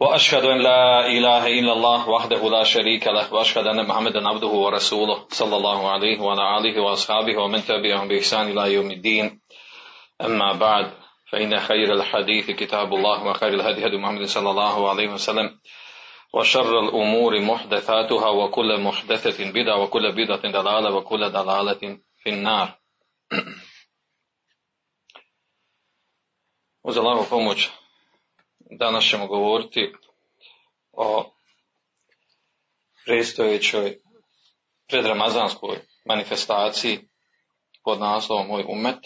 وأشهد أن لا إله إلا الله وحده لا شريك له وأشهد أن محمدا عبده ورسوله صلى الله عليه وعلى آله وأصحابه ومن تبعهم بإحسان إلى يوم الدين. أما بعد فإن خير الحديث كتاب الله وخير الهدي هدي محمد صلى الله عليه وسلم وشر الأمور محدثاتها وكل محدثة بدعة وكل بدعة دلالة وكل دلالة في النار. Uz Allahovu pomoć danas ćemo govoriti o predstojećoj predramazanskoj manifestaciji pod naslovom Moj umet.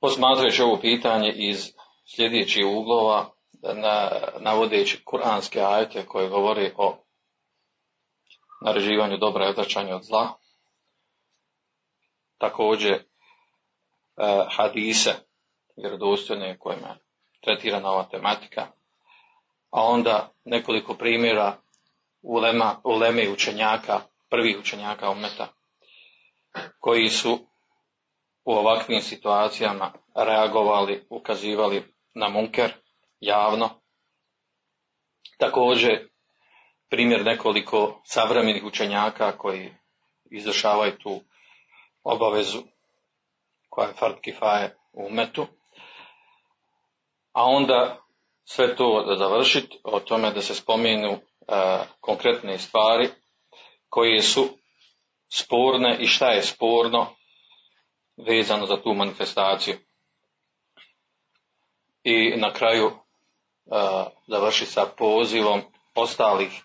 Posmatrajući ovo pitanje iz sljedećih uglova, na, navodeći kuranske ajete koje govori o naređivanju dobra i odvraćanju od zla. Također e, hadise vjerodostojne kojima je tretirana ova tematika, a onda nekoliko primjera ulema, uleme učenjaka, prvih učenjaka umeta, koji su u ovakvim situacijama reagovali, ukazivali na munker, javno. Također, primjer nekoliko savremenih učenjaka koji izvršavaju tu obavezu koja je fard kifaje u metu. A onda sve to završiti o tome da se spomenu e, konkretne stvari koje su sporne i šta je sporno vezano za tu manifestaciju. I na kraju završi sa pozivom ostalih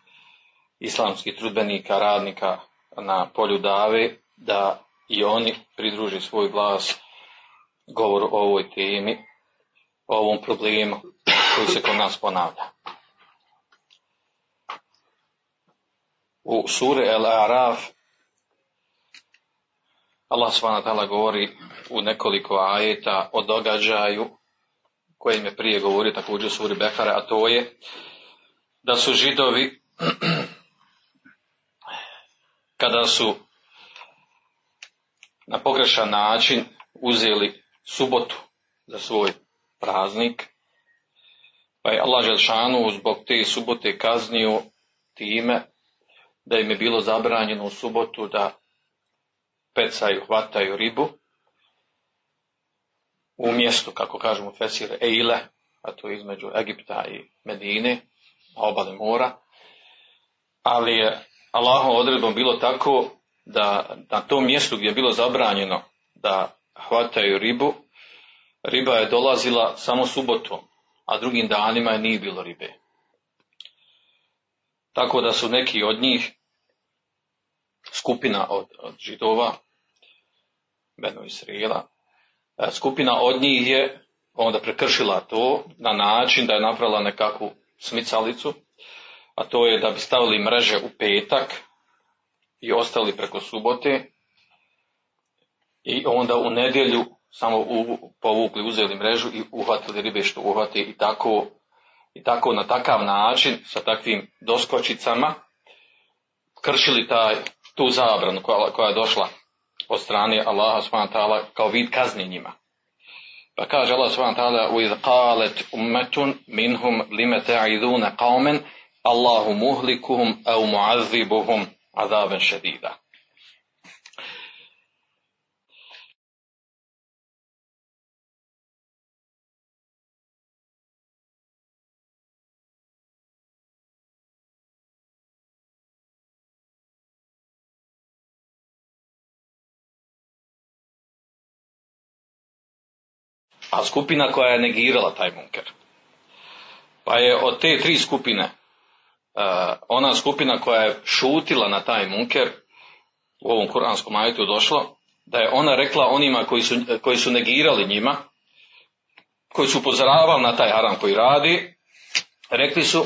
islamskih trudbenika, radnika na polju dave, da i oni pridruži svoj glas govor o ovoj temi, o ovom problemu koji se kod nas ponavlja. U suri El Araf Allah s.w.t. govori u nekoliko ajeta o događaju kojim je prije govorio također suri Behara, a to je da su židovi kada su na pogrešan način uzeli subotu za svoj praznik, pa je Allah Želšanu zbog te subote kaznio time da im je bilo zabranjeno u subotu da pecaju, hvataju ribu, u mjestu, kako kažemo Fesir, Eile, a to je između Egipta i Medine, obale mora, ali je Allahom odredbom bilo tako da na tom mjestu gdje je bilo zabranjeno da hvataju ribu, riba je dolazila samo subotom, a drugim danima je nije bilo ribe. Tako da su neki od njih, skupina od, od židova, Beno Israela, E, skupina od njih je onda prekršila to na način da je napravila nekakvu smicalicu, a to je da bi stavili mreže u petak i ostali preko subote i onda u nedjelju samo u, povukli, uzeli mrežu i uhvatili ribe što uhvati i tako, i tako na takav način sa takvim doskočicama kršili taj, tu zabranu koja, koja je došla od strane Allaha subhanahu kao vid kazni njima. Pa kaže Allah subhanahu ta'ala u qalet ummetun minhum lime ta'iduna qaumen Allahu muhlikuhum au mu'azzibuhum azaben šedida. A skupina koja je negirala taj munker. Pa je od te tri skupine, uh, ona skupina koja je šutila na taj munker, u ovom kuranskom ajetu došlo, da je ona rekla onima koji su, koji su negirali njima, koji su upozoravali na taj haram koji radi, rekli su,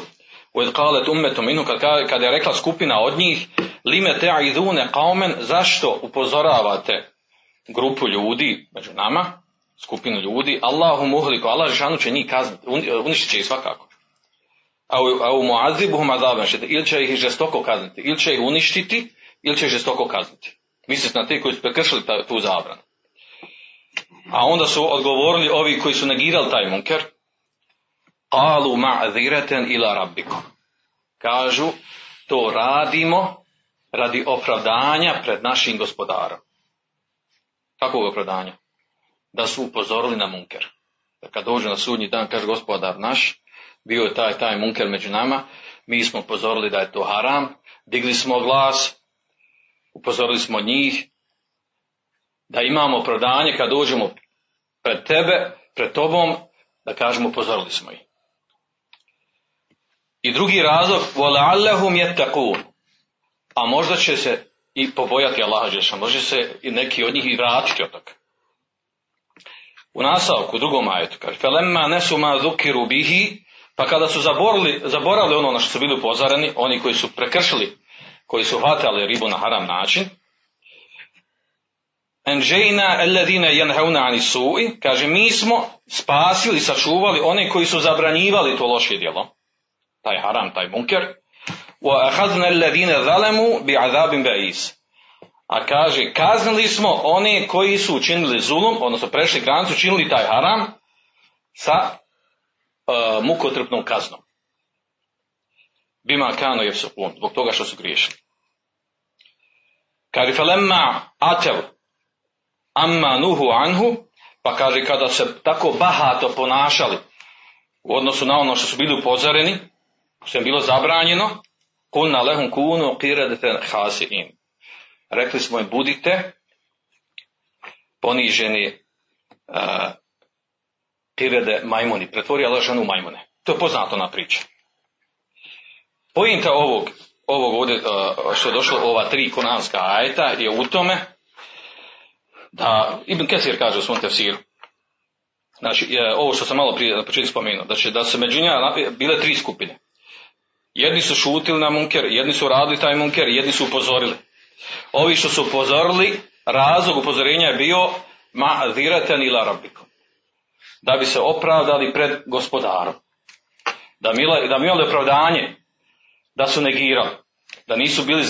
u kalet ummetom inu, kad, kad je rekla skupina od njih, lime te'idune kaumen, zašto upozoravate grupu ljudi među nama, skupinu ljudi, Allahu muhliku, Allah žanu će njih kazniti, uništit će ih svakako. A u muazibuhum azaban ili će ih žestoko kazniti, ili će ih uništiti, ili će ih žestoko kazniti. Misli na te koji su prekršili tu zabranu. A onda su odgovorili ovi koji su negirali taj munker, Qalu ma'zireten ila rabbikum. Kažu, to radimo radi opravdanja pred našim gospodarom. Kakvog opravdanja? Da su upozorili na munker. Da kad dođu na sudnji dan, kaže gospodar naš, bio je taj, taj munker među nama, mi smo upozorili da je to haram, digli smo glas, upozorili smo njih, da imamo opravdanje kad dođemo pred tebe, pred tobom, da kažemo upozorili smo ih. I drugi razlog, وَلَعَلَّهُمْ يَتَّقُونَ A možda će se i pobojati Allaha Žeša, može se i neki od njih i vratiti od toga. u nastavku, u drugom ajetu, kaže, felemma nesuma zukiru bihi, pa kada su zaborili, zaborali ono na što su bili upozoreni, oni koji su prekršili, koji su hvatali ribu na haram način, Enđejna alladine jenheuna ani sui, kaže, mi smo spasili, sačuvali one koji su zabranjivali to loše djelo, taj haram, taj bunker, wa ahadna zalemu bi bi'adabin ba'is. A kaže, kaznili smo one koji su učinili zulum, odnosno prešli granicu, učinili taj haram sa uh, mukotrpnom kaznom. Bima kano je zbog toga što su griješili. Kaže, felemma atel amma nuhu anhu, pa kaže, kada se tako bahato ponašali u odnosu na ono što su bili upozoreni, što je bilo zabranjeno, kulna lehum kunu qiradeten hasiin. Rekli smo im budite poniženi uh, kirede majmuni, pretvori Allah ženu majmune. To je poznato na priča. Pojinta ovog, ovog ovdje što je došlo ova tri konanska ajeta je u tome da Ibn Kesir kaže u svom tefsiru Znači, ovo što sam malo prije na početku spomenuo, će da se među njima bile tri skupine. Jedni su šutili na munker, jedni su radili taj munker, jedni su upozorili. Ovi što su upozorili, razlog upozorenja je bio ma ziratan ila rabbikum. Da bi se opravdali pred gospodarom. Da, mila, da imali opravdanje da su negirali. Da nisu bili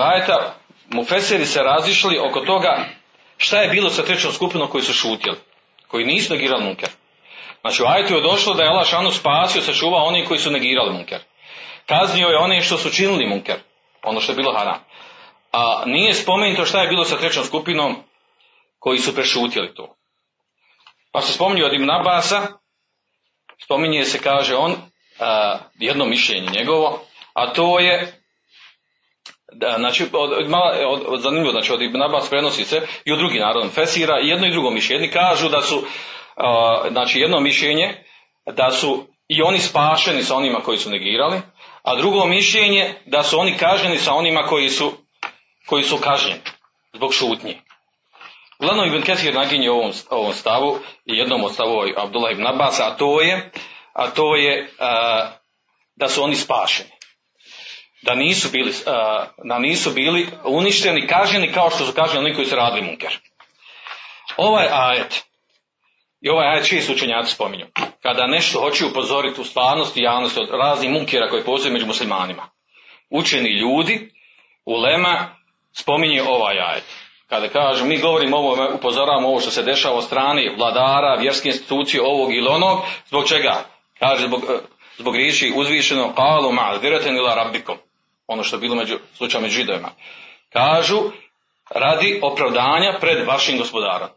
ajeta, mufeseri se razišli oko toga Šta je bilo sa trećom skupinom koji su šutjeli? Koji nisu negirali munker. Znači u ajetu je došlo da je Allah šanu spasio, sačuvao oni koji su negirali munker. Kaznio je one što su činili munker. Ono što je bilo haram. A nije spomenuto šta je bilo sa trećom skupinom koji su prešutjeli to. Pa se spominje od Ibn Abasa, spominje se, kaže on, jedno mišljenje njegovo, a to je da, znači, od, od, od, zanimljivo, znači od Ibn Abbas prenosi se i u drugi narod Fesira i jedno i drugo mišljenje. Kažu da su, znači jedno mišljenje, da su i oni spašeni sa onima koji su negirali, a drugo mišljenje da su oni kažnjeni sa onima koji su, koji su kažnjeni zbog šutnje. Uglavnom Ibn Kesir naginje ovom, ovom stavu i jednom od stavu Abdullah ibn Abbas, a to je, a to je uh, da su oni spašeni da nisu bili, da nisu bili uništeni, kažnjeni kao što su kažnjeni oni koji su radili munker. Ovaj ajet, i ovaj ajet čiji su učenjaci spominju, kada nešto hoće upozoriti u stvarnosti javnosti od raznih munkera koji postoje među muslimanima. Učeni ljudi, ulema, spominje ovaj ajet. Kada kažu, mi govorimo ovo, upozoravamo ovo što se dešava od strane vladara, vjerske institucije, ovog ili onog, zbog čega? Kaže, zbog, zbog riječi uzvišeno, kalu ma, ila rabbikom ono što je bilo među, slučaj među židovima. Kažu, radi opravdanja pred vašim gospodarom.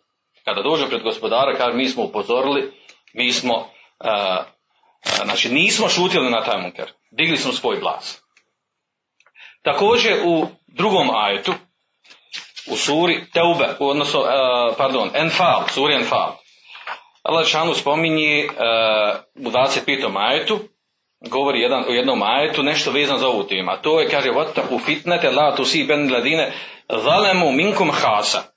Kada dođu pred gospodara, kaže, mi smo upozorili, mi smo, uh, znači nismo šutili na taj munker, digli smo svoj glas. Također u drugom ajetu, u suri Teube, odnosno, uh, pardon, Enfal, suri Enfal, Allah Šanu spominje uh, u 25. ajetu, govori jedan, u jednom ajetu nešto vezano za ovu temu. A to je, kaže, u fitnete la ben ladine zalemu minkum hasa.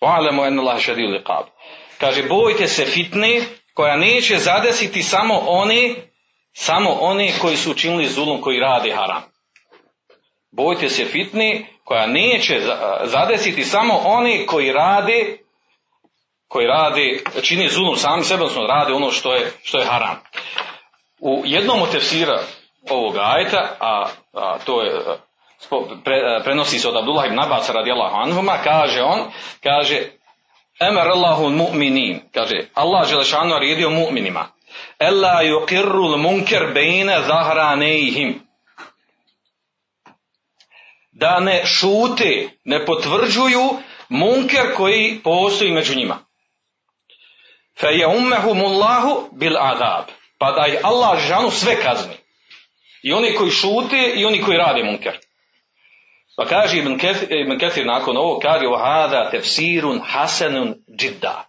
Wa'lamu anna Allah šedil. Kaže, bojte se fitne koja neće zadesiti samo one, samo one koji su učinili zulum, koji rade haram. Bojte se fitne koja neće zadesiti samo one koji rade koji rade, čini zulum sami sebe, odnosno rade ono što je, što je haram. U jednom od tefsira ovog ajeta, a, a to je pre, prenosi se od Abdullah ibn Abbas radijallahu anhuma, kaže on, kaže Emar Allahu mu'minin, kaže Allah Želešanu naredio mu'minima, Ella yuqirru munker bejne zahranejhim. Da ne šute, ne potvrđuju munker koji postoji među njima. Fe je ummehumullahu bil adab. Pa da je Allah sve kazni. I oni koji šute i oni koji rade munker. Pa kaže Ibn Kethir, Ibn Kethir nakon ovo, kaže hada tefsirun hasanun džidda.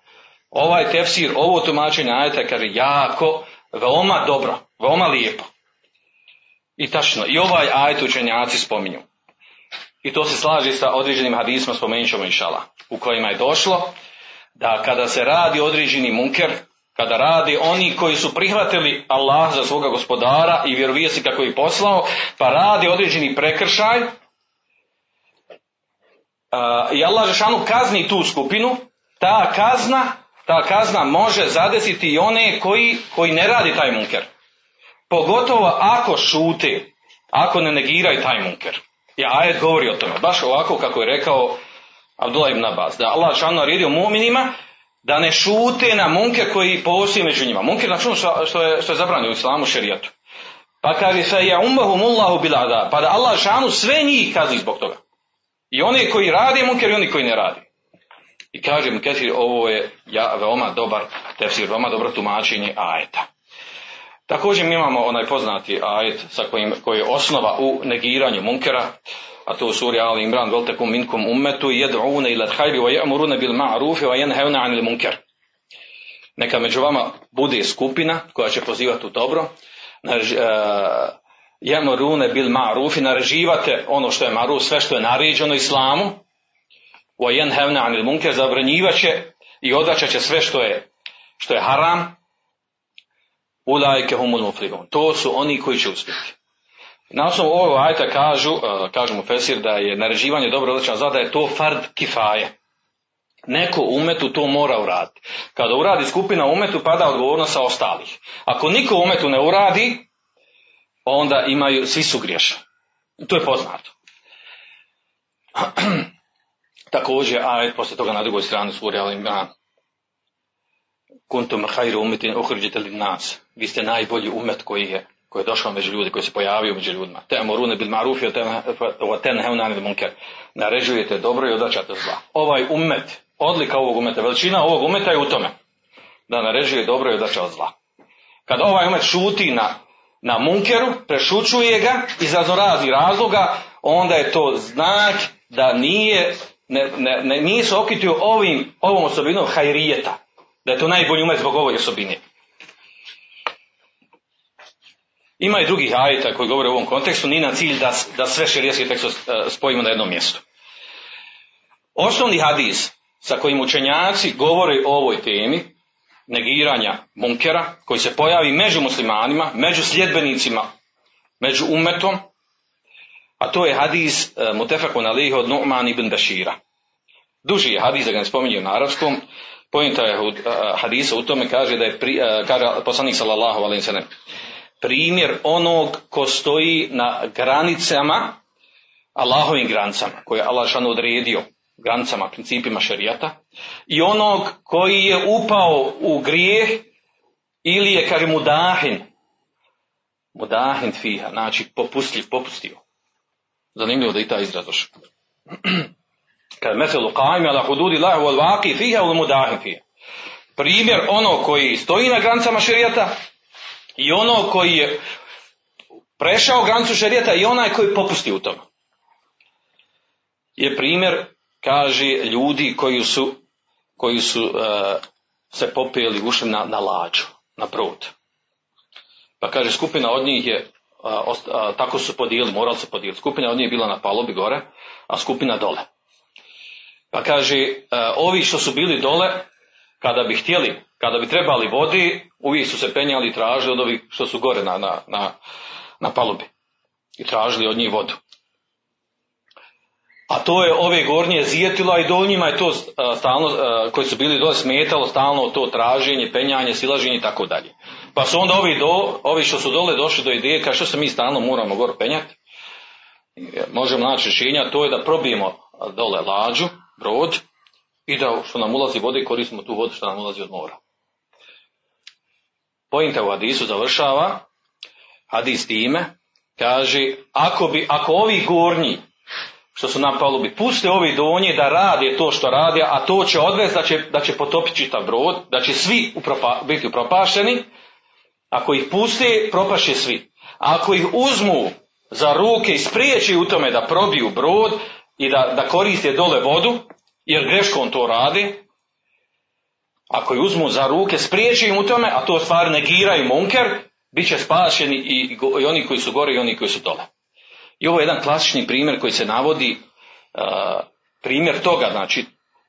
Ovaj tefsir, ovo tumačenje ajeta kaže jako, veoma dobro, veoma lijepo. I tačno, i ovaj ajet učenjaci spominju. I to se slaži sa određenim hadisma, spomenut ćemo inšala, u kojima je došlo da kada se radi određeni munker, kada radi oni koji su prihvatili Allah za svoga gospodara i vjerovijesi kako je poslao, pa radi određeni prekršaj, i Allah Žešanu kazni tu skupinu, ta kazna, ta kazna može zadesiti i one koji, koji ne radi taj munker. Pogotovo ako šute, ako ne negiraju taj munker. I ajet govori o tome, baš ovako kako je rekao Abdullah ibn Abbas, da Allah Žešanu naredio mu'minima da ne šute na munker koji postoji među njima. Munker na što, što je, što je zabranio u islamu šerijatu. Pa kaže se je umahumullahu bilada, pa da Allah Žešanu sve njih kazni zbog toga. I oni koji radi munker i oni koji ne radi. I kaže mu Kesir, ovo je ja, veoma dobar tefsir, veoma dobro tumačenje ajeta. Također mi imamo onaj poznati ajet sa kojim, koji je osnova u negiranju munkera, a to u suri Ali Imran, veltekum minkum ummetu jed'une ila hajbi wa ya'muruna bil ma'rufi wa yanhauna 'anil munkar. Neka među vama bude skupina koja će pozivati u dobro, rune bil ma'rufi, nareživate ono što je maruf, sve što je naređeno islamu, wa yanhauna 'anil munkar, zabranjivaće i odvraćat će sve što je što je haram, ulajke humul muflihun. To su oni koji će uspjeti. Na osnovu ovog ajta kažu, kažu mu Fesir da je naređivanje dobro odličan zada je to fard kifaje. Neko umetu to mora uraditi. Kada uradi skupina umetu pada odgovornost sa ostalih. Ako niko umetu ne uradi, onda imaju, svi su griješni. To je poznato. Također, a poslije toga na drugoj strani suri ali ima kuntum hajru umetin uhriđite li nas. Vi ste najbolji umet koji je koji je došao među ljudi, koji se pojavio među ljudima. Te amorune bil marufi, o ten heunanil munker. Naređujete dobro i odačate zla. Ovaj umet, odlika ovog umeta, veličina ovog umeta je u tome. Da naređuje dobro i odača od zla. Kad ovaj umet šuti na na munkeru, prešučuje ga iz raznoraznih razloga, onda je to znak da nije, ne, ne, ne, nije se okitio ovim, ovom osobinom hajrijeta. Da je to najbolji umet zbog ovoj osobine. Ima i drugih ajeta koji govore u ovom kontekstu, nije na cilj da, da sve širijeske tekste spojimo na jednom mjestu. Osnovni hadis sa kojim učenjaci govore o ovoj temi negiranja munkera koji se pojavi među muslimanima, među sljedbenicima, među umetom, a to je hadis e, Mutefakun alihi od Nu'man ibn Bashira. Duži je hadis, da ga ne spominje na arabskom, pojenta je uh, hadisa u tome kaže da je, pri, uh, kaže poslanik sallallahu alaihi sallam, primjer onog ko stoji na granicama, Allahovim granicama, koje je Allah šanu odredio, granicama, principima šerijata, i onog koji je upao u grijeh ili je, kaže, mudahin, mudahin fiha, znači popustljiv, popustio. Zanimljivo da i ta izraz došao. Kad meselu qajmi ala hududi lahu wal vaqi fiha wal mudahin fiha. Primjer ono koji stoji na granicama šerijata i ono koji je prešao granicu šerijata i onaj koji popusti u tome. Je primjer kaže ljudi koji su, koji su uh, se popeli, ušli na, na lađu, na brod. Pa kaže skupina od njih je, uh, uh, tako su podijelili, morali se podijeliti. Skupina od njih je bila na palobi gore, a skupina dole. Pa kaže, e, ovi što su bili dole, kada bi htjeli, kada bi trebali vodi, uvijek su se penjali i tražili od ovih što su gore na, na, na, na palubi. I tražili od njih vodu. A to je ove gornje zijetilo, a i do njima je to e, stalno, e, koji su bili dole smetalo, stalno to traženje, penjanje, silaženje i tako dalje. Pa su onda ovi, do, ovi što su dole došli do ideje, kao što se mi stalno moramo gore penjati, možemo naći rješenja, to je da probijemo dole lađu, brod, i da što nam ulazi vode koristimo tu vodu što nam ulazi od mora. Pojinta u hadisu završava, hadis time, kaže, ako, bi, ako ovi gornji, što su na palubi, puste ovi donji da rade to što radi, a to će odvesti da će, da će potopiti čitav brod, da će svi upropa, biti upropašeni, ako ih puste, propaše svi. A ako ih uzmu za ruke i spriječi u tome da probiju brod i da, da koriste dole vodu, jer greškom to radi, ako ih uzmu za ruke, spriječi im u tome, a to stvari negiraju munker, bit će spašeni i, i oni koji su gore i oni koji su dole. I ovo je jedan klasični primjer koji se navodi, uh, primjer toga, znači,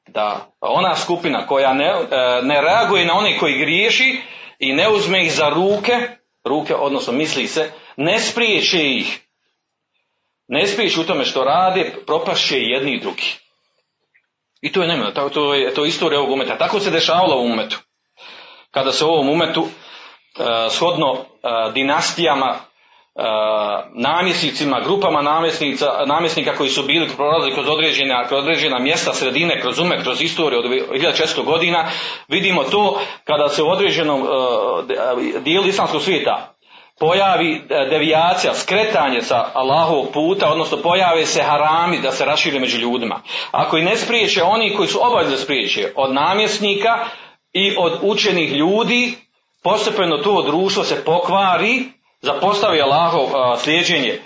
da ona skupina koja ne, uh, ne reaguje na one koji griješi i ne uzme ih za ruke, ruke, odnosno misli se, ne spriječe ih, ne spriječi u tome što rade, propašće jedni i drugi. I to je nema, to, je to istorija ovog umeta. Tako se dešavalo u umetu. Kada se u ovom umetu, uh, shodno dinastijama, namjesnicima, grupama namjesnika koji su bili prolazili kroz određena, kroz određena mjesta, sredine, kroz umet, kroz istoriju od 1600 godina, vidimo to kada se u određenom uh, dijelu islamskog svijeta pojavi devijacija, skretanje sa Allahovog puta, odnosno pojave se harami da se rašire među ljudima. Ako i ne spriječe oni koji su obavezni da spriječe od namjesnika i od učenih ljudi, postepeno to društvo se pokvari, zapostavi Allahov a, slijeđenje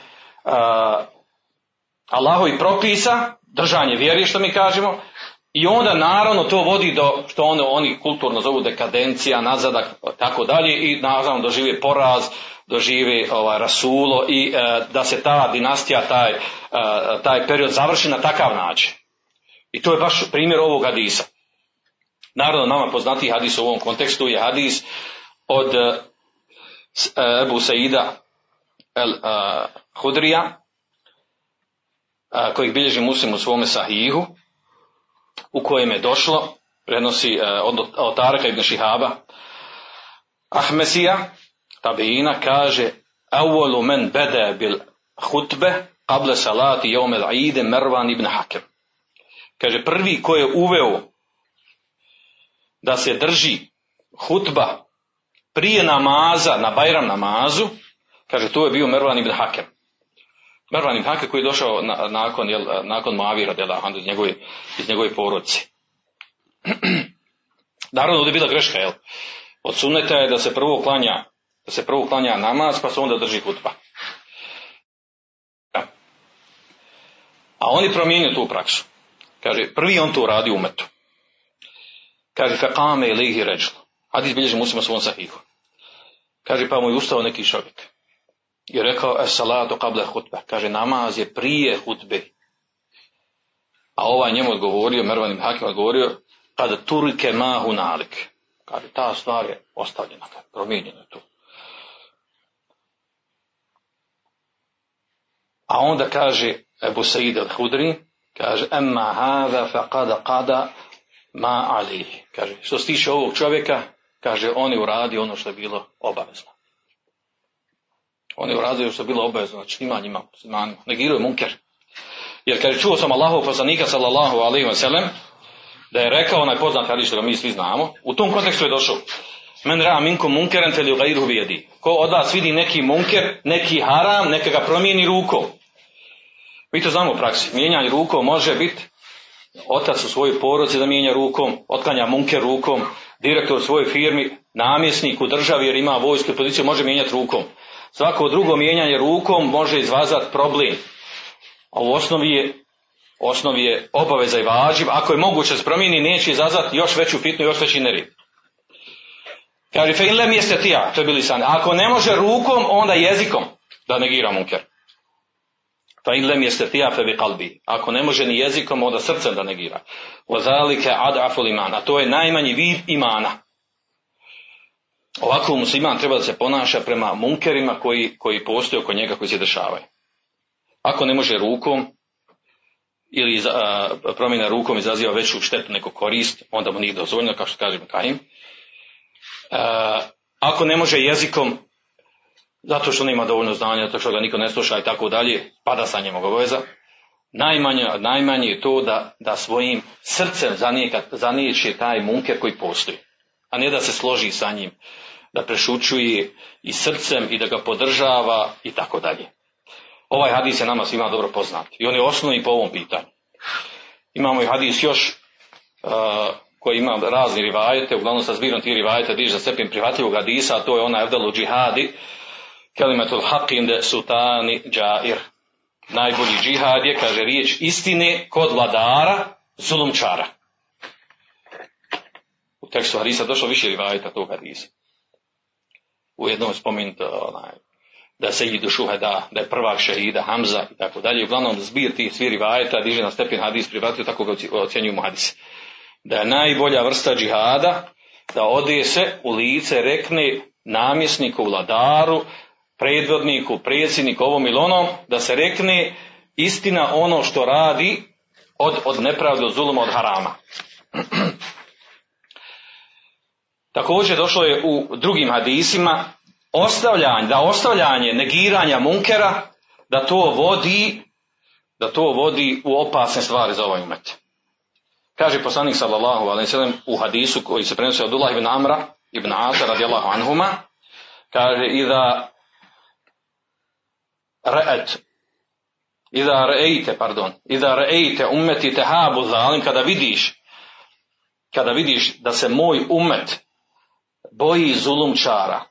a, propisa, držanje vjeri što mi kažemo, i onda naravno to vodi do što ono, oni kulturno zovu dekadencija, nazadak, tako dalje i naravno dožive poraz, doživi ovaj, rasulo i e, da se ta dinastija, taj, e, taj period završi na takav način. I to je baš primjer ovog hadisa. Naravno, nama poznati hadis u ovom kontekstu je hadis od e, Ebu Saida el e, Hudrija, e, kojeg bilježi muslim u svome sahihu, u kojem je došlo, prenosi e, od, od ibn Šihaba, Ahmesija, tabiina kaže Awwalu men bada bil hutbe qabla salati yawm al-Eid Marwan ibn Hakem. Kaže prvi ko je uveo da se drži hutba prije namaza, na Bajram namazu, kaže to je bio Mervan ibn Hakem. Mervan ibn Hakem koji je došao na, nakon, jel, nakon Moavira dela, iz njegove, iz njegove porodice. Naravno, ovdje je bila greška, jel? Od suneta je da se prvo klanja da se prvo klanja namaz, pa se onda drži hutba. A oni promijenio tu praksu. Kaže, prvi on to radi umetu. Kaže, fekame ilihi ređlu. Hadis bilježi muslima svom sahihu. Kaže, pa mu je ustao neki čovjek. I rekao, es salatu qabla hutbe. Kaže, namaz je prije hutbe. A ovaj njemu odgovorio, Mervan im Hakim odgovorio, kada turike mahu nalik. Kaže, ta stvar je ostavljena, promijenjena tu. A onda kaže Ebu Said al-Hudri, kaže, emma hada faqada qada ma ali. Kaže, što se tiče ovog čovjeka, kaže, on je uradio ono što je bilo obavezno. On je uradio što je bilo obavezno, znači ima njima, muslimanima, negiruje munker. Jer kaže, čuo sam Allahov poslanika, sallallahu alaihi wa sallam, da je rekao onaj poznat hadis što mi svi znamo, u tom kontekstu je došao, Men ra minkum munkeren li gajruhu bijedi. Ko od vas vidi neki munker, neki haram, neka ga promijeni rukom. Mi to znamo u praksi. Mijenjanje rukom može biti otac u svojoj porodci da mijenja rukom, otklanja munker rukom, direktor u svojoj firmi, namjesnik u državi jer ima vojsku i policiju može mijenjati rukom. Svako drugo mijenjanje rukom može izvazati problem. A u osnovi je, osnovi je obaveza i važiv. Ako je moguće se promijeni, neće izazvati još veću fitnu još veći nerid. Kaže, fe in lem jeste tija, to je bili san. Ako ne može rukom, onda jezikom da negira munker. Pa in lem jeste tijafe bi kalbi. Ako ne može ni jezikom, onda srcem da negira. Ozalike ad aful iman. A to je najmanji vid imana. Ovako musliman treba da se ponaša prema munkerima koji, koji postoje oko njega, koji se dešavaju. Ako ne može rukom, ili a, promjena rukom izaziva veću štetu nego korist, onda mu nije dozvoljeno, kao što kažem Kajim. ako ne može jezikom, zato što nema dovoljno znanja, zato što ga niko ne sluša i tako dalje, pada sa njim obaveza. Najmanje, najmanje je to da, da svojim srcem zanijeće taj munker koji postoji, a ne da se složi sa njim, da prešučuje i srcem i da ga podržava i tako dalje. Ovaj hadis je nama svima dobro poznat i on je osnovni po ovom pitanju. Imamo i hadis još uh, koji ima razni rivajete, uglavnom sa zbirom tih rivajeta diže za stepin prihvatljivog hadisa, a to je ona evdelu džihadi, kelimetul haqinde sutani džair. Najbolji džihad je, kaže riječ istine kod vladara zulumčara. U tekstu hadisa došlo više rivajeta tog hadisa. U jednom spomenuto onaj, da se idu šuheda, da je prvak šehida, Hamza i tako dalje. Uglavnom zbir tih svi rivajeta diže na stepen hadis prihvatio, tako ga ocjenjuju hadis. Da je najbolja vrsta džihada da ode se u lice rekne namjesniku, vladaru, predvodniku, predsjedniku, ovom ili onom, da se rekne istina ono što radi od, od nepravde, od zuluma, od harama. Također došlo je u drugim hadisima ostavljanje, da ostavljanje negiranja munkera, da to vodi, da to vodi u opasne stvari za ovaj umet. Kaže poslanik sallallahu alejhi u hadisu koji se prenosi od Ullah ibn Amra ibn Asa radijallahu anhuma, kaže iza ra'at iza ra'ejte, pardon, iza ra'ejte ummeti tehabu zalim, kada vidiš kada vidiš da se moj umet boji zulumčara,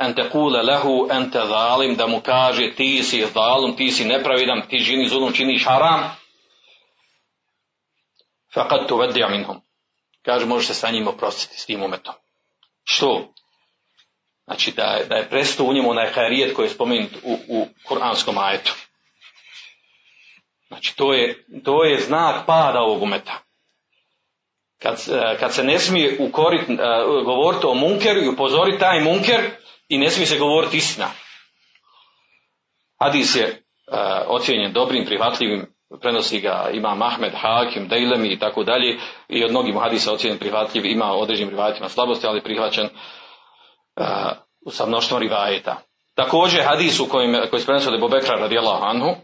ente kule lehu ente zalim, da mu kaže ti si zalum, ti si nepravidan, ti žini zulum, činiš haram, faqad tu minhum. Kaže, možeš se sa njim oprostiti, s tim umetom. Što? Znači, da je, da je prestao u njemu onaj hajrijet koji je spomenut u, u kuranskom ajetu. Znači, to je, to je znak pada ovog umeta. Kad, kad se ne smije ukorit, govoriti o munkeru i upozoriti taj munker, i ne smije se govoriti istina. Hadis je uh, ocjenjen dobrim, prihvatljivim, prenosi ga ima Mahmed, Hakim, Dejlemi i tako dalje i od mnogih hadisa ocjenjen prihvatljiv, ima određenim rivajetima slabosti, ali prihvaćen sa mnoštvom rivajeta. Također hadis u kojim, koji se prenosi od Bobekra radijallahu anhu,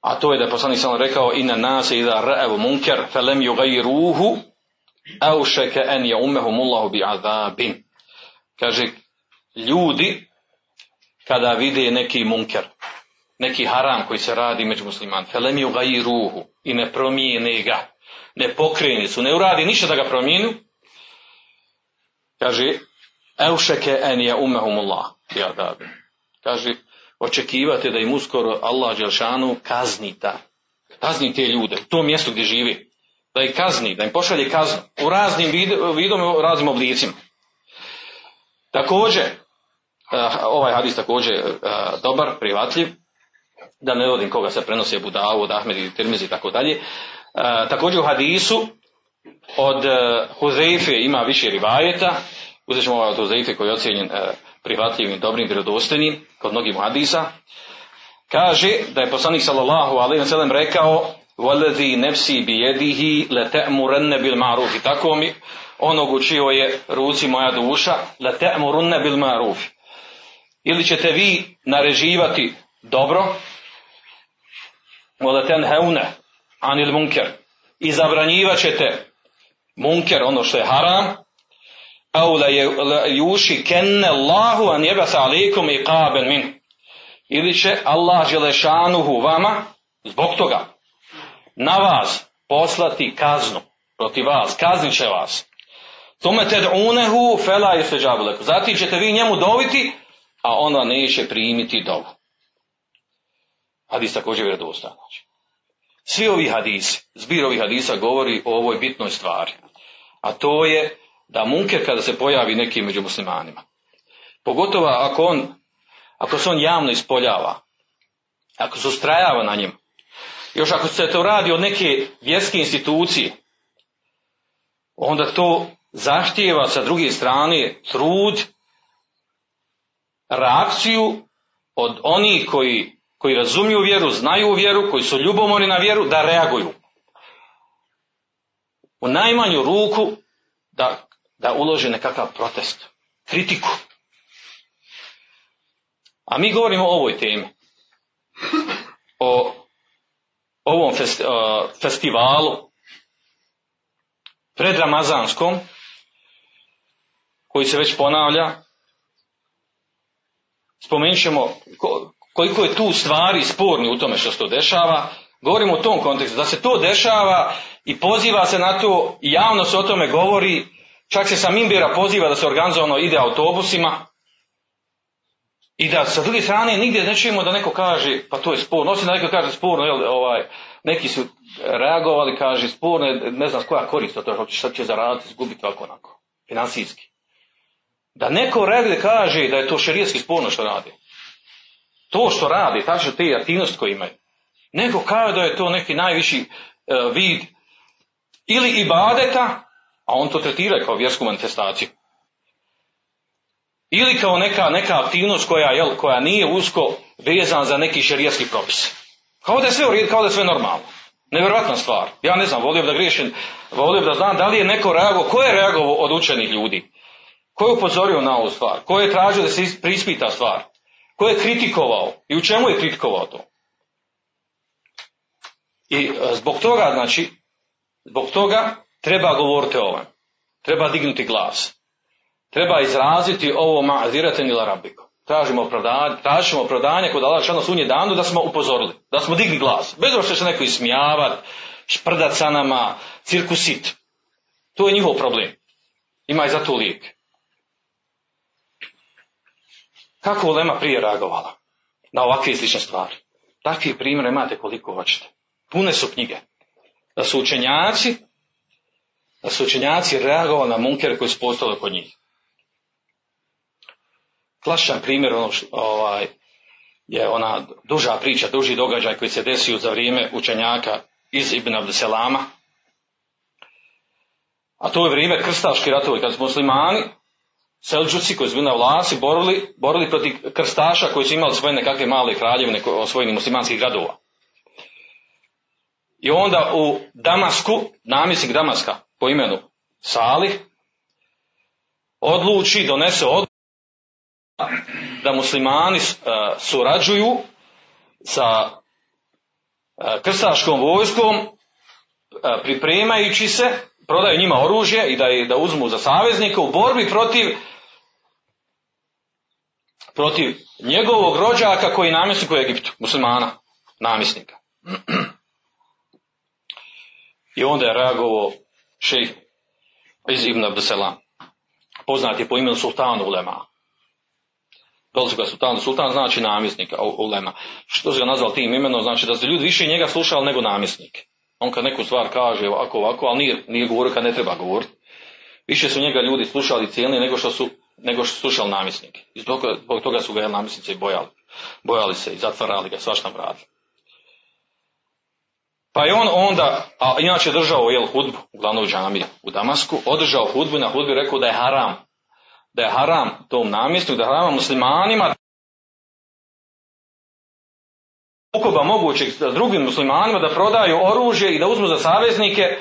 a to je da je poslanik sam rekao ina nase ida ra'evu munker felem yugayiruhu aušeke en je umehumullahu bi azabin. Kaže, ljudi kada vide neki munker, neki haram koji se radi među musliman, felem ga i ruhu i ne promijene ga, ne pokreni su, ne uradi ništa da ga promijenu, kaže, eušeke en je umehumullah, ja kaže, očekivate da im uskoro Allah Đelšanu kazni ta, kazni te ljude, u tom mjestu gdje živi, da ih kazni, da im pošalje kaznu, u raznim vidom, u raznim oblicima. Također, eh, ovaj hadis također eh, dobar, privatljiv, da ne vodim koga se prenosi Abu od Ahmed i Tirmizi i tako dalje. Eh, također u hadisu od Huzeife ima više rivajeta, uzet ćemo ovaj Huzeife koji je ocijenjen prihvatljivim, dobrim, vjerodostojnim kod mnogih hadisa. Kaže da je poslanik sallallahu ve sellem rekao: "Wallazi nafsi bi yadihi la ta'muranna bil ma'ruf." Tako mi onog u čijoj je ruci moja duša, la te'murunne bil maruf. Ili ćete vi nareživati dobro, la tenheune anil munker. I zabranjivat ćete munker, ono što je haram, au la juši kenne Allahu an jebasa alikum i kaben min. Ili će Allah želešanuhu vama, zbog toga, na vas poslati kaznu protiv vas, kaznit će vas. Tome ted'unehu fela isteđabu leku. Zatim ćete vi njemu doviti, a ona neće primiti dovu. Hadis također vjerodostan. Svi ovi hadisi, zbir ovih hadisa govori o ovoj bitnoj stvari. A to je da munker kada se pojavi neki među muslimanima. Pogotovo ako on, ako se on javno ispoljava, ako se ustrajava na njemu, još ako se to radi od neke vjerske institucije, onda to zahtijeva sa druge strane trud, reakciju od onih koji, koji razumiju vjeru, znaju vjeru, koji su ljubomorni na vjeru, da reaguju. U najmanju ruku da, da ulože nekakav protest, kritiku. A mi govorimo o ovoj temi. O ovom fest, festivalu predramazanskom koji se već ponavlja. Spomenut ćemo koliko je tu stvari sporni u tome što se to dešava. Govorimo u tom kontekstu da se to dešava i poziva se na to i javno se o tome govori. Čak se sa Mimbira poziva da se organizovano ide autobusima i da sa druge strane nigdje ne čujemo da neko kaže, pa to je sporno, osim da neko kaže sporno, jel, ovaj, neki su reagovali, kaže sporno, ne znam koja korist od toga, šta će zaraditi, izgubiti ovako onako, financijski. Da neko reaguje kaže da je to šerijetski sporno što radi. To što radi, tačno te aktivnosti koje imaju. Neko kaže da je to neki najviši uh, vid ili ibadeta, a on to tretira kao vjersku manifestaciju. Ili kao neka, neka aktivnost koja, jel, koja nije usko vezana za neki šerijatski propis. Kao da je sve u redu, kao da je sve normalno. Nevjerojatna stvar. Ja ne znam, volio bi da griješim, volio bi da znam da li je neko reagovao, ko je reagovao od učenih ljudi? Ko je upozorio na ovu stvar? Ko je tražio da se prispita stvar? Ko je kritikovao? I u čemu je kritikovao to? I e, zbog toga, znači, zbog toga treba govoriti ovom. Treba dignuti glas treba izraziti ovo ma'zireten ila rabbiko. Tražimo opravdanje, tražimo opravdanje kod Allah šano sunje danu da smo upozorili, da smo digli glas. Bez što će se neko ismijavat, šprdat sa nama, cirkusit. To je njihov problem. Ima i za to lijek. Kako Ulema prije reagovala na ovakve slične stvari? Takvih primjera imate koliko hoćete. Pune su knjige. Da su učenjaci, da su učenjaci reagovali na munkere koji su postali kod njih klasičan primjer ono što, ovaj, je ona duža priča, duži događaj koji se desio za vrijeme učenjaka iz Ibn Abdeselama. A to je vrijeme krstaški ratovi, kad su muslimani, Selđuci koji su bili na vlasi, borili, borili protiv krstaša koji su imali svoje nekakve male kraljevine osvojenih muslimanskih gradova. I onda u Damasku, namjesnik Damaska po imenu Salih, odluči, donese odluku da muslimani surađuju sa krstaškom vojskom pripremajući se, prodaju njima oružje i da, da uzmu za saveznike u borbi protiv protiv njegovog rođaka koji je namjesnik u Egiptu, muslimana, namjesnika. I onda je reagovao šejh iz Ibn Abdeselam. Poznat je po imenu sultanu Ulema. Dolazi ga sultan, sultan znači namjesnik ulema. Što se ga nazvao tim imenom, znači da su ljudi više njega slušali nego namjesnik. On kad neku stvar kaže ovako, ovako, ali nije, nije govorio kad ne treba govoriti. Više su njega ljudi slušali cijeli nego što su, nego što su slušali namjesnike. I zbog, toga su ga namjesnici bojali. Bojali se i zatvarali ga, svašta radili. Pa je on onda, a inače držao jel, hudbu, u džamiji u Damasku, održao hudbu i na hudbi rekao da je haram da je haram tom namjestu, da je haram muslimanima ukoba mogućeg s drugim muslimanima da prodaju oružje i da uzmu za saveznike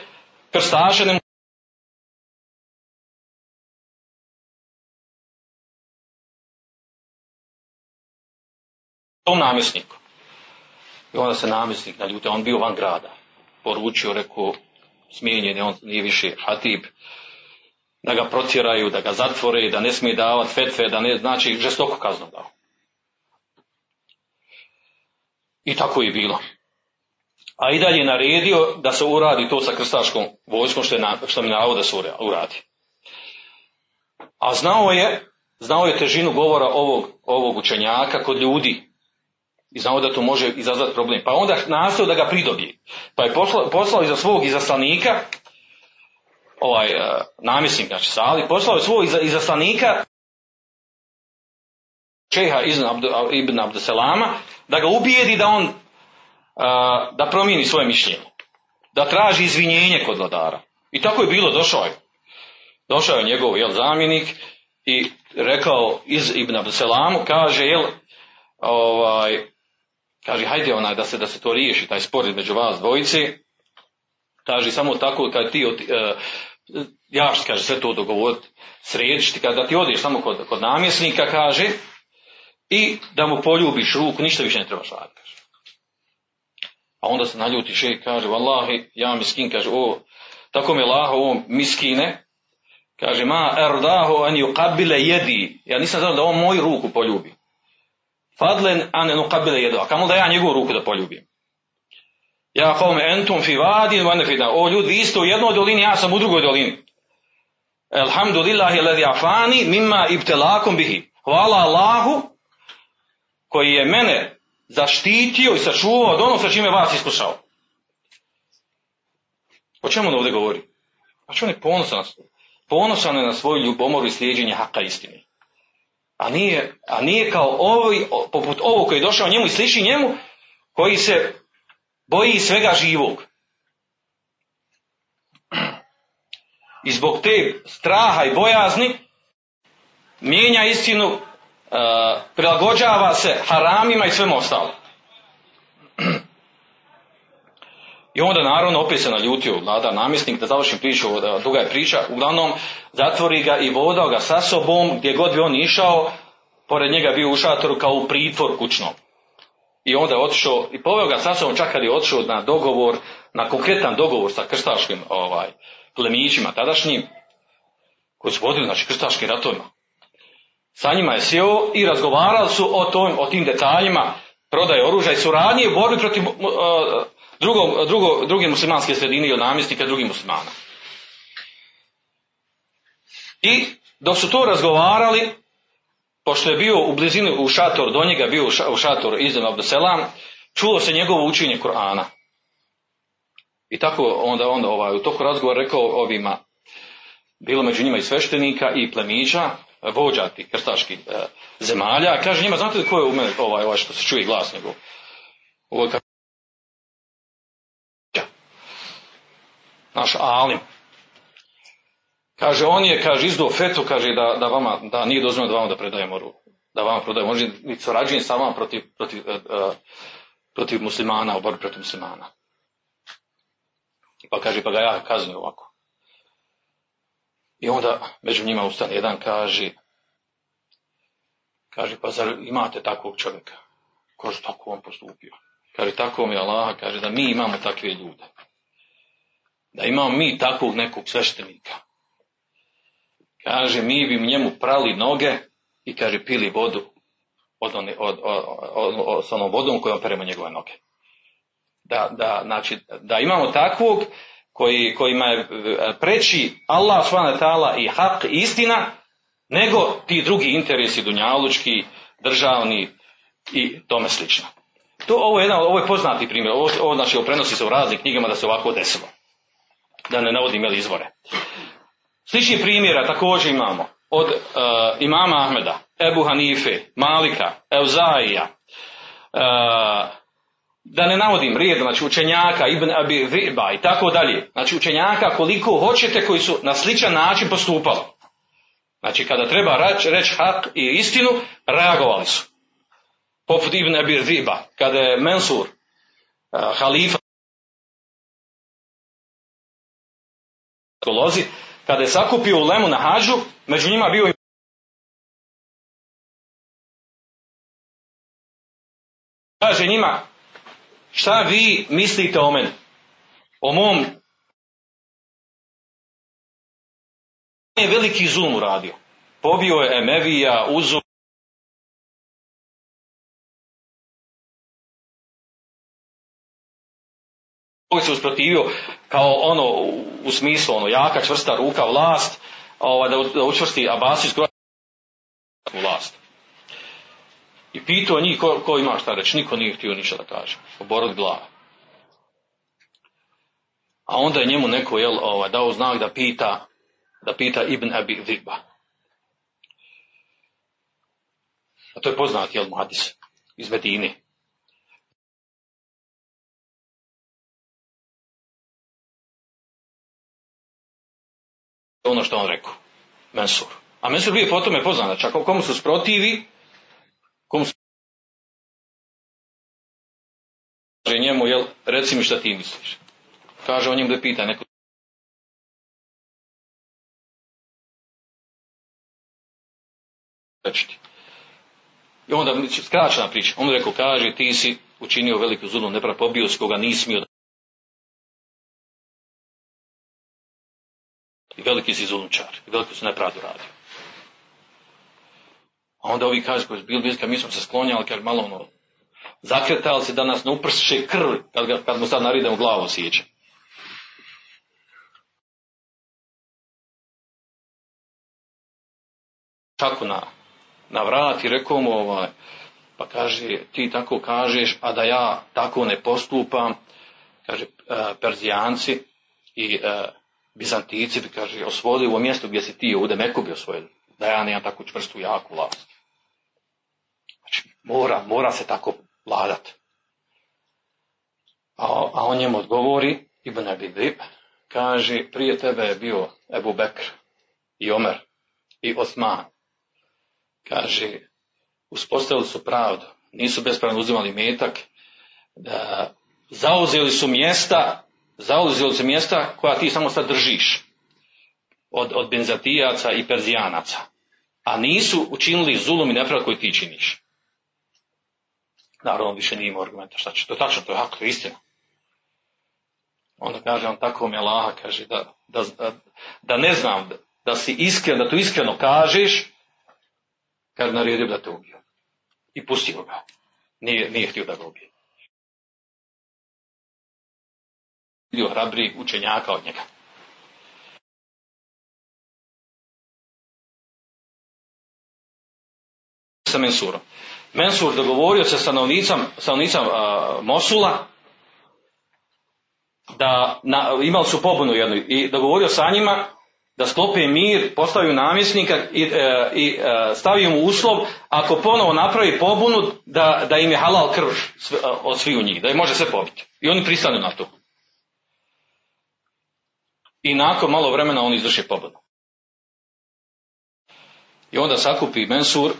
krstaše tom namjesniku. I onda se namjesnik naljutio, on bio van grada. Poručio, rekao, smijenjen je, on nije više hatib da ga protjeraju, da ga zatvore, da ne smije davati fetve, da ne, znači žestoko kaznu dao. I tako je bilo. A i dalje je naredio da se uradi to sa krstaškom vojskom što, je na, što mi navode da se uradi. A znao je, znao je težinu govora ovog, ovog učenjaka kod ljudi. I znao da to može izazvati problem. Pa onda nastao da ga pridobije. Pa je poslao, poslao iza svog izaslanika ovaj uh, namjesnik, znači Sali, poslao je svog izaslanika šeha Ibn, Abduselama, da ga ubijedi da on a, da promijeni svoje mišljenje. Da traži izvinjenje kod vladara. I tako je bilo, došao je. Došao je njegov jel, zamjenik i rekao iz Ibn Abduselamu, kaže, jel, ovaj, kaže, hajde onaj da se, da se to riješi, taj spor između vas dvojice, kaže, samo tako kad ti, oti- e, ja ću, kaže, sve to dogovoriti, srediti, kada ti odeš samo kod, kod namjesnika, kaže, i da mu poljubiš ruku, ništa više ne trebaš raditi. A onda se naljuti šejh, kaže, vallahi, ja miskin, kaže, o, tako mi laho, ovo miskine, kaže, ma erdahu an yuqabbila jedi, ja nisam znao da on moju ruku poljubi. Fadlen an nuqabbila jedu, a kamo da ja njegovu ruku da poljubim. Ja kome entum fi vadin. O ljudi, vi ste u jednoj dolini, ja sam u drugoj dolini. Alhamdulillahi alladhi afani mimma ibtelakum bihi. Hvala Allahu koji je mene zaštitio i sačuvao od onog sa čime vas iskušao. O čemu on ovdje govori? Znači on je ponosan, ponosan je na svoju ljubomoru i slijedženje haka istine. A nije, a nije kao ovi, poput ovog koji je došao njemu i sliči njemu, koji se boji svega živog. I zbog te straha i bojazni mijenja istinu, uh, prilagođava se haramima i svemu ostalo. I onda naravno opet se naljutio vlada namjesnik, da završim priču, duga je priča, uglavnom zatvori ga i vodao ga sa sobom, gdje god bi on išao, pored njega bio u šatoru kao u pritvor kućnom. I onda je otišao, i poveo ga sa sobom čak kad je otišao na dogovor, na konkretan dogovor sa krstaškim ovaj, plemićima tadašnjim, koji su vodili, znači, krstaškim ratovima. Sa njima je sjeo i razgovarali su o, tom, o tim detaljima prodaje oružja i suradnje u borbi protiv uh, drugo, drugo, druge muslimanske sredine ili namjesnika drugih muslimana. I dok su to razgovarali, pošto je bio u blizini u šator, do njega bio u ša- u šator Izem Abdeselam, čulo se njegovo učenje Kur'ana. I tako onda, onda ovaj, u toku razgovora rekao ovima, bilo među njima i sveštenika i plemića, vođa tih krstaških e, zemalja, kaže njima, znate ko je u mene, ovaj, ovaj što se čuje glas njegov? Ovo je naš alim. Kaže, on je, kaže, izdao fetu, kaže, da, da vama, da nije dozvoljeno da vama da predajemo ruku. Da vama predajemo, može niti surađujem sa vama protiv, protiv, e, protiv muslimana, u borbi protiv muslimana. Pa kaže, pa ga ja kaznio ovako. I onda među njima ustane jedan kaže, kaže, pa zar imate takvog čovjeka? Kaže, tako on postupio. Kaže, tako mi je Allah, kaže, da mi imamo takve ljude. Da imamo mi takvog nekog sveštenika. Kaže, mi bi njemu prali noge i kaže, pili vodu od one, od, od, od, s onom vodom kojom peremo njegove noge. Da, da, znači, da imamo takvog koji, kojima je e, preći Allah ta'ala i hak i istina, nego ti drugi interesi dunjalučki, državni i tome slično. To, ovo, je jedan, ovo je poznati primjer, ovo, ovo znači prenosi se u raznim knjigama da se ovako desilo. Da ne navodim jel, izvore. Sličnih primjera također imamo od uh, imama Ahmeda, Ebu Hanife, Malika, Euzaija, uh, da ne navodim rijed, znači učenjaka, Ibn Abi Ziba i tako dalje. Znači učenjaka koliko hoćete koji su na sličan način postupali. Znači kada treba reći reć hak i istinu, reagovali su. Poput Ibn Abi Ziba, kada je Mensur, uh, halifa, lozi, kada je sakupio ulemu na hađu, među njima bio i kaže njima, šta vi mislite o meni? O mom je veliki zulum uradio. Pobio je Emevija, Uzu, koji se usprotivio kao ono u- smislu ono jaka čvrsta ruka vlast ovaj, da, da učvrsti Abasijsku vlast. I pitao njih ko, ko ima šta reći, niko nije htio ništa da kaže. Oborod glava. A onda je njemu neko jel, ovaj, dao znak da pita, da pita Ibn Abi Ziba. A to je poznati, jel, Hadis iz Medine. Ono što on rekao. Mensur. A Mensur bio po tome poznat. Čak komu su sprotivi, komu su kaže njemu, jel, reci mi šta ti misliš. Kaže on njemu da pita neko. I onda skraćena priča. On mu rekao, kaže, ti si učinio veliku zulnu nepravdu, pobio s koga nisi smio veliki si zulumčar, i veliku su nepravdu radio. A onda ovi kažu koji su bili bliska, mi smo se sklonjali, kaže malo ono, zakretali se da nas ne uprše krv, kad, kad mu sad naridemo glavu sjeće. Čaku na, na vrat i rekao mu ovaj, pa kaže, ti tako kažeš, a da ja tako ne postupam, kaže, e, Perzijanci i e, Bizantici bi, kaže, osvojili u mjesto gdje si ti ovdje Meku bi osvojili, da ja nemam takvu čvrstu jaku vlast. Znači, mora, mora se tako vladat. A, a on njemu odgovori, Ibn Abi Dhib, kaže, prije tebe je bio Ebu Bekr i Omer i Osman. Kaže, uspostavili su pravdu, nisu bespravno uzimali metak, da zauzeli su mjesta, zauzeli su mjesta koja ti samo sad držiš od, od benzatijaca i perzijanaca, a nisu učinili zulum i nepravdu koji ti činiš. Naravno, više nije imao argumenta, šta će, to tačno, to je hak, to je istina. Onda kaže on tako mi Allaha, kaže da, da, da ne znam, da si iskren, da to iskreno kažeš, kad naredio da te ubio. I pustio ga. Nije, nije htio da ga ubije. Bio hrabri učenjaka od njega. Sa Mensurom. Mensur dogovorio se stanovnicom, stanovnicom uh, Mosula, da na, imali su pobunu jednu i dogovorio sa njima da sklope mir, postaviju namjesnika i, e, i e, stavio mu uslov ako ponovo napravi pobunu da, da im je halal krv sve, od svih njih, da je može sve pobiti. I oni pristanu na to. I nakon malo vremena oni izvrše pobunu. I onda sakupi Mensur,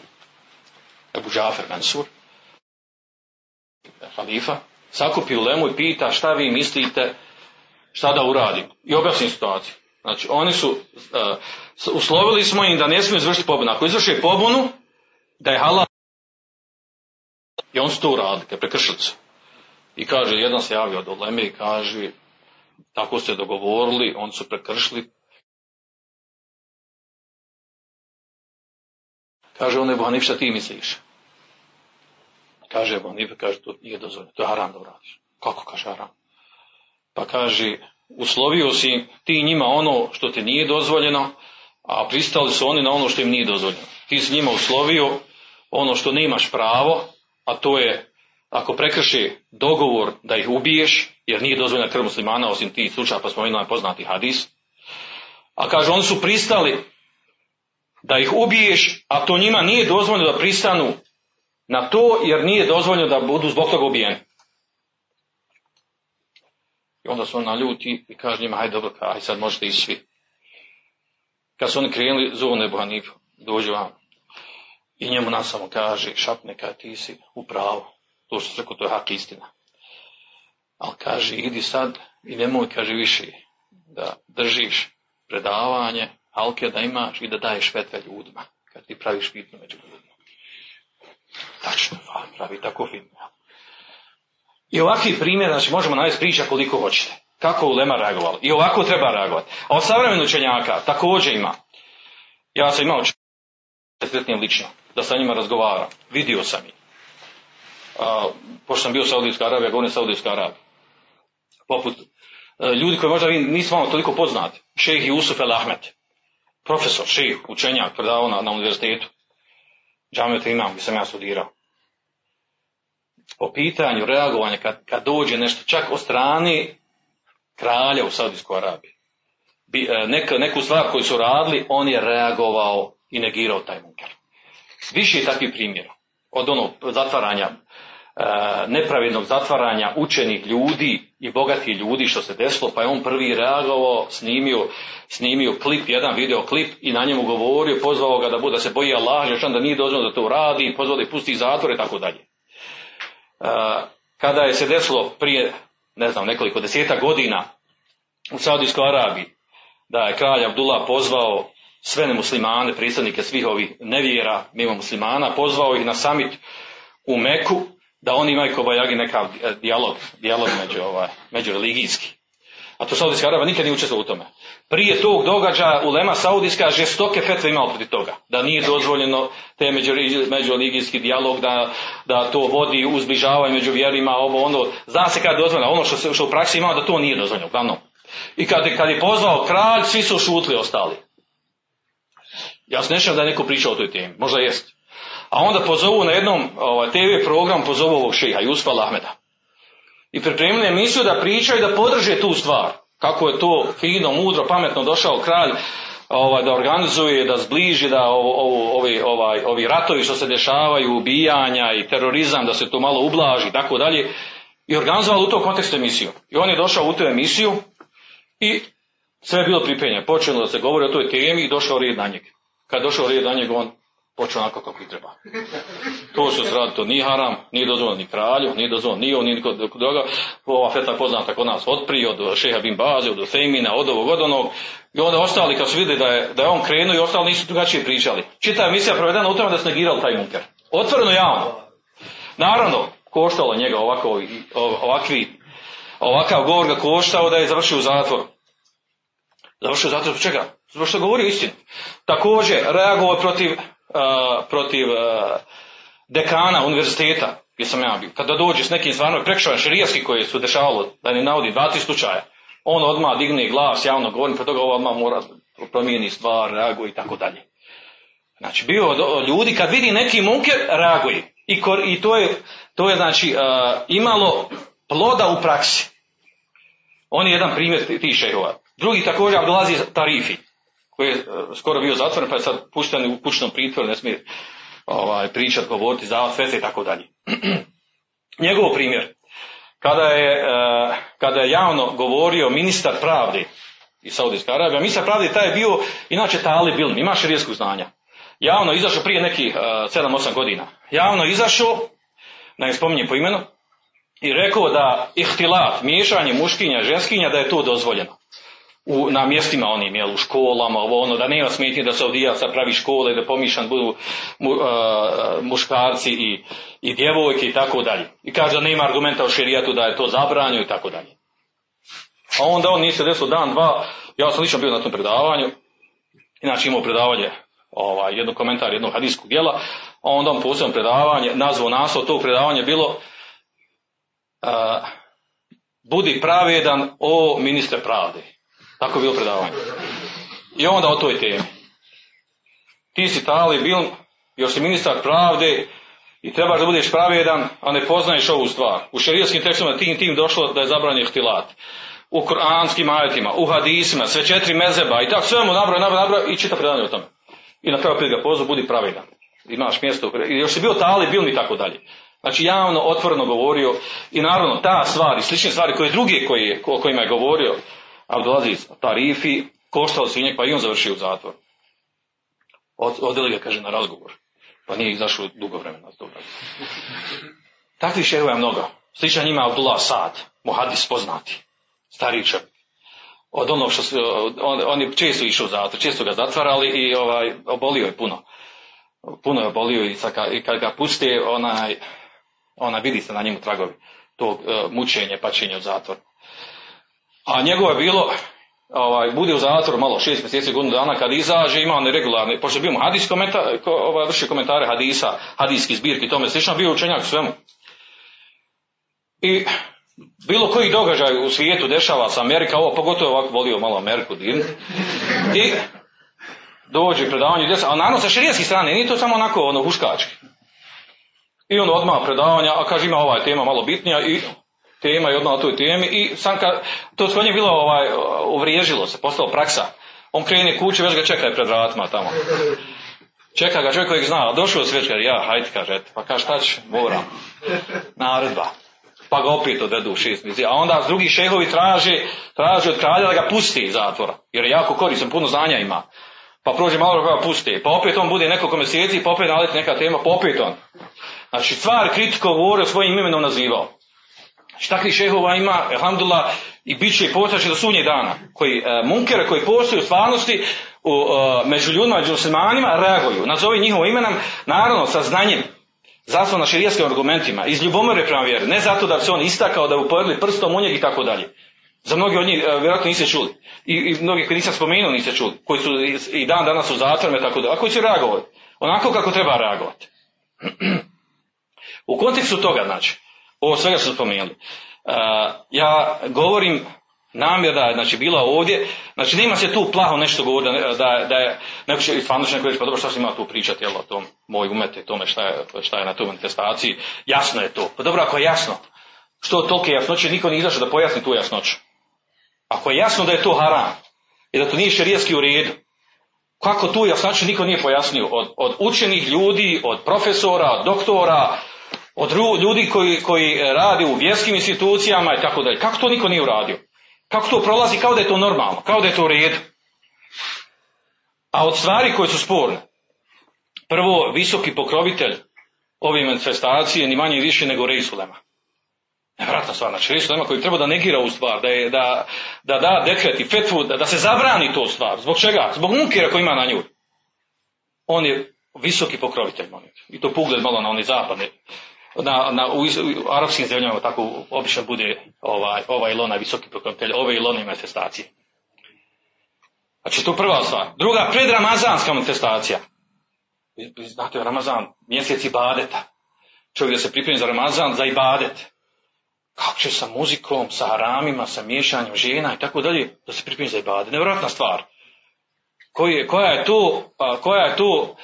Ebu Džafer Mensur, halifa, sakupi u lemu i pita šta vi mislite šta da uradim. I objasni situaciju. Znači, oni su, uh, uslovili smo im da ne smiju izvršiti pobunu. Ako izvrši pobunu, da je halal. I on su to uradili, prekršili se. I kaže, jedan se javio od Oleme i kaže, tako ste dogovorili, oni su prekršili. Kaže, on je Bohanif, šta ti misliš? Kaže Bohanif, kaže, to nije dozvoljeno, to je haram da uradiš. Kako kaže haram? Pa kaže, uslovio si ti njima ono što ti nije dozvoljeno, a pristali su oni na ono što im nije dozvoljeno. Ti si njima uslovio ono što nemaš pravo, a to je ako prekrši dogovor da ih ubiješ, jer nije dozvoljena krv muslimana, osim tih slučaja, pa smo imali poznati hadis. A kaže, oni su pristali da ih ubiješ, a to njima nije dozvoljeno da pristanu na to, jer nije dozvoljeno da budu zbog toga ubijeni. I onda su on naljuti i kaže njima, hajde dobro, aj sad možete i svi. Kad su oni krenuli, zovu Nebu Hanifu, dođu vam. I njemu nas samo kaže, šapne kad ti si u pravu. Što se to je hak istina. Ali kaže, idi sad i nemoj, kaže, više da držiš predavanje, halke da imaš i da daješ fetve ljudima, kad ti praviš fitnu među ljudima. Tačno, pravi tako fitnu. I ovakvih primjera, znači možemo navesti priča koliko hoćete. Kako u Lema reagovalo. I ovako treba reagovati. A od savremenog učenjaka također ima. Ja sam imao četvrtnije lično, da sa njima razgovaram. Vidio sam ih. A, pošto sam bio u Saudijskoj Arabiji, ja govorim Saudijskoj Arabiji. Poput a, ljudi koji možda vi nismo vama toliko poznati. Šejh Jusuf El Ahmed. Profesor, šejh, učenjak, predavao na, na univerzitetu. Džamet imam, gdje sam ja studirao po pitanju reagovanja kad, kad dođe nešto čak od strane kralja u Saudijskoj Arabiji. Bi, neka, neku stvar koju su radili, on je reagovao i negirao taj munker. Više je takvih primjera. od onog zatvaranja, e, nepravednog zatvaranja učenih ljudi i bogatih ljudi što se desilo, pa je on prvi reagovao, snimio, snimio klip, jedan video klip i na njemu govorio, pozvao ga da bude da se boji Allah, još da nije dozvoljeno da to radi, pozvao da je pusti zatvor i tako dalje. E, kada je se desilo prije, ne znam, nekoliko deseta godina u Saudijskoj Arabiji, da je kralj Abdullah pozvao sve nemuslimane, predstavnike svih ovih nevjera mimo muslimana, pozvao ih na samit u Meku, da oni imaju kobajagi nekav e, dijalog, dijalog među, ovaj, međureligijski. A to Saudijska Araba nikad nije učestvovao u tome. Prije tog događaja Ulema Saudijska žestoke fetve imao protiv toga. Da nije dozvoljeno te međureligijski dijalog, da, da to vodi u zbližavanje među vjerima, ovo ono. Zna se kad je dozvoljeno, ono što, što u praksi imao da to nije dozvoljeno, uglavnom. I kad, kad je pozvao kralj, svi su šutli ostali. Ja se ne da je neko pričao o toj temi, možda jest. A onda pozovu na jednom ovaj, TV program, pozovu ovog šeha, Jusfa Ahmeda. I pripremili emisiju da pričaju da podrže tu stvar. Kako je to fino, mudro, pametno došao kralj ovaj, da organizuje, da zbliži, da ovo, ovi, ovaj, ovi ratovi što se dešavaju, ubijanja i terorizam, da se to malo ublaži i tako dalje. I organizovali u tom kontekstu emisiju. I on je došao u tu emisiju i sve je bilo pripremljeno. Počelo da se govori o toj temi i došao red na njeg. Kad došao red na njeg, on počeo onako kako i treba. To se radi, to nije haram, nije dozvoljeno ni kralju, nije dozvoljeno ni on, ni kod druga. Ova feta poznata kod nas od prije, od šeha bin Baze, od Fejmina, od ovog, od onog. I onda ostali kad su vidjeli da je, da je on krenuo i ostali nisu drugačije pričali. Čita emisija provedena u tome da se negirali taj munker. Otvoreno javno. Naravno, koštalo njega ovako, ovakvi, ovakav govor ga koštao da je završio u zatvoru. Završio u zatvoru zbog čega? Zbog što govorio istinu. Također, reagovao protiv protiv dekana univerziteta gdje sam ja bio. Kada dođe s nekim stvarno prekršajem širijaski koji su dešavalo, da ne navodi dva, tri slučaja, on odmah digne glas, javno govori, pa toga odmah mora promijeni stvar, reaguje i tako dalje. Znači, bio ljudi kad vidi neki munker, reaguje. I, i to, je, to je znači imalo ploda u praksi. On je jedan primjer ti šehova. Drugi također dolazi Tarifi koji je e, skoro bio zatvoren, pa je sad pušten u kućnom pritvoru, ne smije ovaj, pričat, govoriti, za sve i tako dalje. Njegov primjer, kada je, e, kada je javno govorio ministar pravde iz Saudijske Arabije, ministar pravde taj je bio, inače Tali Bilm, ima širijskog znanja. Javno izašao prije nekih uh, e, 7-8 godina. Javno izašao, da ne spominjem po imenu, i rekao da ihtilat, miješanje muškinja, ženskinja, da je to dozvoljeno u, na mjestima onim, jel, u školama, ovo ono, da nema smetnje da se odijaca pravi škole, da pomišan budu mu, muškarci i, i djevojke i tako dalje. I kaže da nema argumenta u širijatu da je to zabranjeno i tako dalje. A onda on nije se desilo dan, dva, ja sam lično bio na tom predavanju, inače imao predavanje, ovaj, jedno komentar jednog hadijskog dijela, a onda on posebno predavanje, nazvao naslov tog predavanja bilo uh, Budi pravedan o ministre pravde. Tako je bilo predavanje. I onda o toj temi. Ti si tali bil, još si ministar pravde i trebaš da budeš pravedan, a ne poznaješ ovu stvar. U šerijskim tekstovima tim tim došlo da je zabranjen htilat. U koranskim ajetima, u hadisima, sve četiri mezeba i tako sve mu nabroj, nabroj, nabroj i čita predavanje o tome. I na kraju ga pozvu, budi pravedan. Imaš mjesto, još si bio tali, bil mi tako dalje. Znači javno, otvoreno govorio i naravno ta stvar i slične stvari koje druge koje, o kojima je govorio, Abdulaziz Tarifi, koštao svinjak, pa i on završio u zatvor. Od, odeli ga, kaže, na razgovor. Pa nije izašao dugo vremena toga. Takvih šehova je mnogo. Sličan njima Abdullah Sad, muhadis poznati, stari Od onog što su, on, on je često išao u zatvor, često ga zatvarali i ovaj, obolio je puno. Puno je obolio i, sad, i kad ga puste, onaj, ona vidi se na njemu tragovi tog uh, mučenja, pačenja u zatvor. A njegovo je bilo, ovaj, bude u zatvoru malo šest mjeseci, godinu dana, kad izađe, ima on regularni, pošto bio mu hadis komentar, ko, ovaj, vrši komentare hadisa, hadijski zbirki, tome slično, bio učenjak svemu. I bilo koji događaj u svijetu dešava sa Amerika, ovo pogotovo ovako volio malo Ameriku dirnuti. I dođe predavanje a naravno sa širijanske strane, nije to samo onako ono huškački. I on odmah predavanja, a kaže ima ova tema malo bitnija i tema i odmah o toj temi i sam kad to kod bilo ovaj, uvriježilo se, postalo praksa. On krene kuće, već ga čekaj pred vratima tamo. Čeka ga čovjek kojeg zna, a došao sveć, kaže, ja, hajde, kaže, eto, pa kaže, šta ću, moram, naredba. Pa ga opet odvedu šest mjeseci. A onda drugi šehovi traže, traže od kralja da ga pusti iz zatvora, jer je jako koristan, puno znanja ima. Pa prođe malo ga pusti, pa opet on bude nekoliko mjeseci, pa opet naleti neka tema, pa opet on. Znači, stvar kritiko govorio svojim imenom nazivao. Znači, takvih šehova ima, alhamdulillah, i bit će i postaće do sunnjeg dana. Koji, e, munkere koji postoje u stvarnosti u, e, među ljudima, među muslimanima, reaguju. Nazovi njihovo imenom, naravno, sa znanjem, zasno na širijskim argumentima, iz ljubomore prema vjeri, ne zato da se on istakao, da bi uporedili prstom u njeg i tako dalje. Za mnogi od njih e, vjerojatno niste čuli. I, I mnogi koji nisam spomenuo niste čuli. Koji su i- i dan danas u zatvorima i tako dalje. A koji će reagovati. Onako kako treba reagovati. U kontekstu toga, znači, ovo svega su spomenuli. Uh, ja govorim namjera znači, bila ovdje, znači nema se tu plaho nešto govoriti, da, da, da je, neko će će neko reći, pa dobro šta se ima tu pričati, jel, o tom, moj umete, tome šta je, šta je na toj manifestaciji, jasno je to. Pa dobro, ako je jasno, što tolike jasnoće, niko nije izašao da pojasni tu jasnoću. Ako je jasno da je to haram, i da to nije šerijetski u redu, kako tu jasnoću niko nije pojasnio, od, od učenih ljudi, od profesora, od doktora, od ljudi koji, koji radi u vjerskim institucijama i tako dalje. Kako to niko nije uradio? Kako to prolazi kao da je to normalno, kao da je to u redu? A od stvari koje su sporne, prvo, visoki pokrovitelj ove manifestacije, ni manje više nego Reisulema. Nevratna stvar, znači Reisulema koji treba da negira u stvar, da, je, da, da da dekret i fetvu, da, da se zabrani to stvar. Zbog čega? Zbog munkira koji ima na nju. On je visoki pokrovitelj, molim. I to pogled malo na one zapadne, na, na, u, u arapskim zemljama tako obično bude ovaj, ovaj ili onaj visoki pokrovitelj, ove ili one manifestacije. Znači to prva stvar. Druga, predramazanska manifestacija. Znate, Ramazan, mjesec ibadeta. Čovjek da se pripremi za Ramazan, za ibadet. Kako će sa muzikom, sa haramima, sa miješanjem žena i tako dalje, da se pripremi za ibadet. Nevjerojatna stvar. Koji je, koja je to, koja je to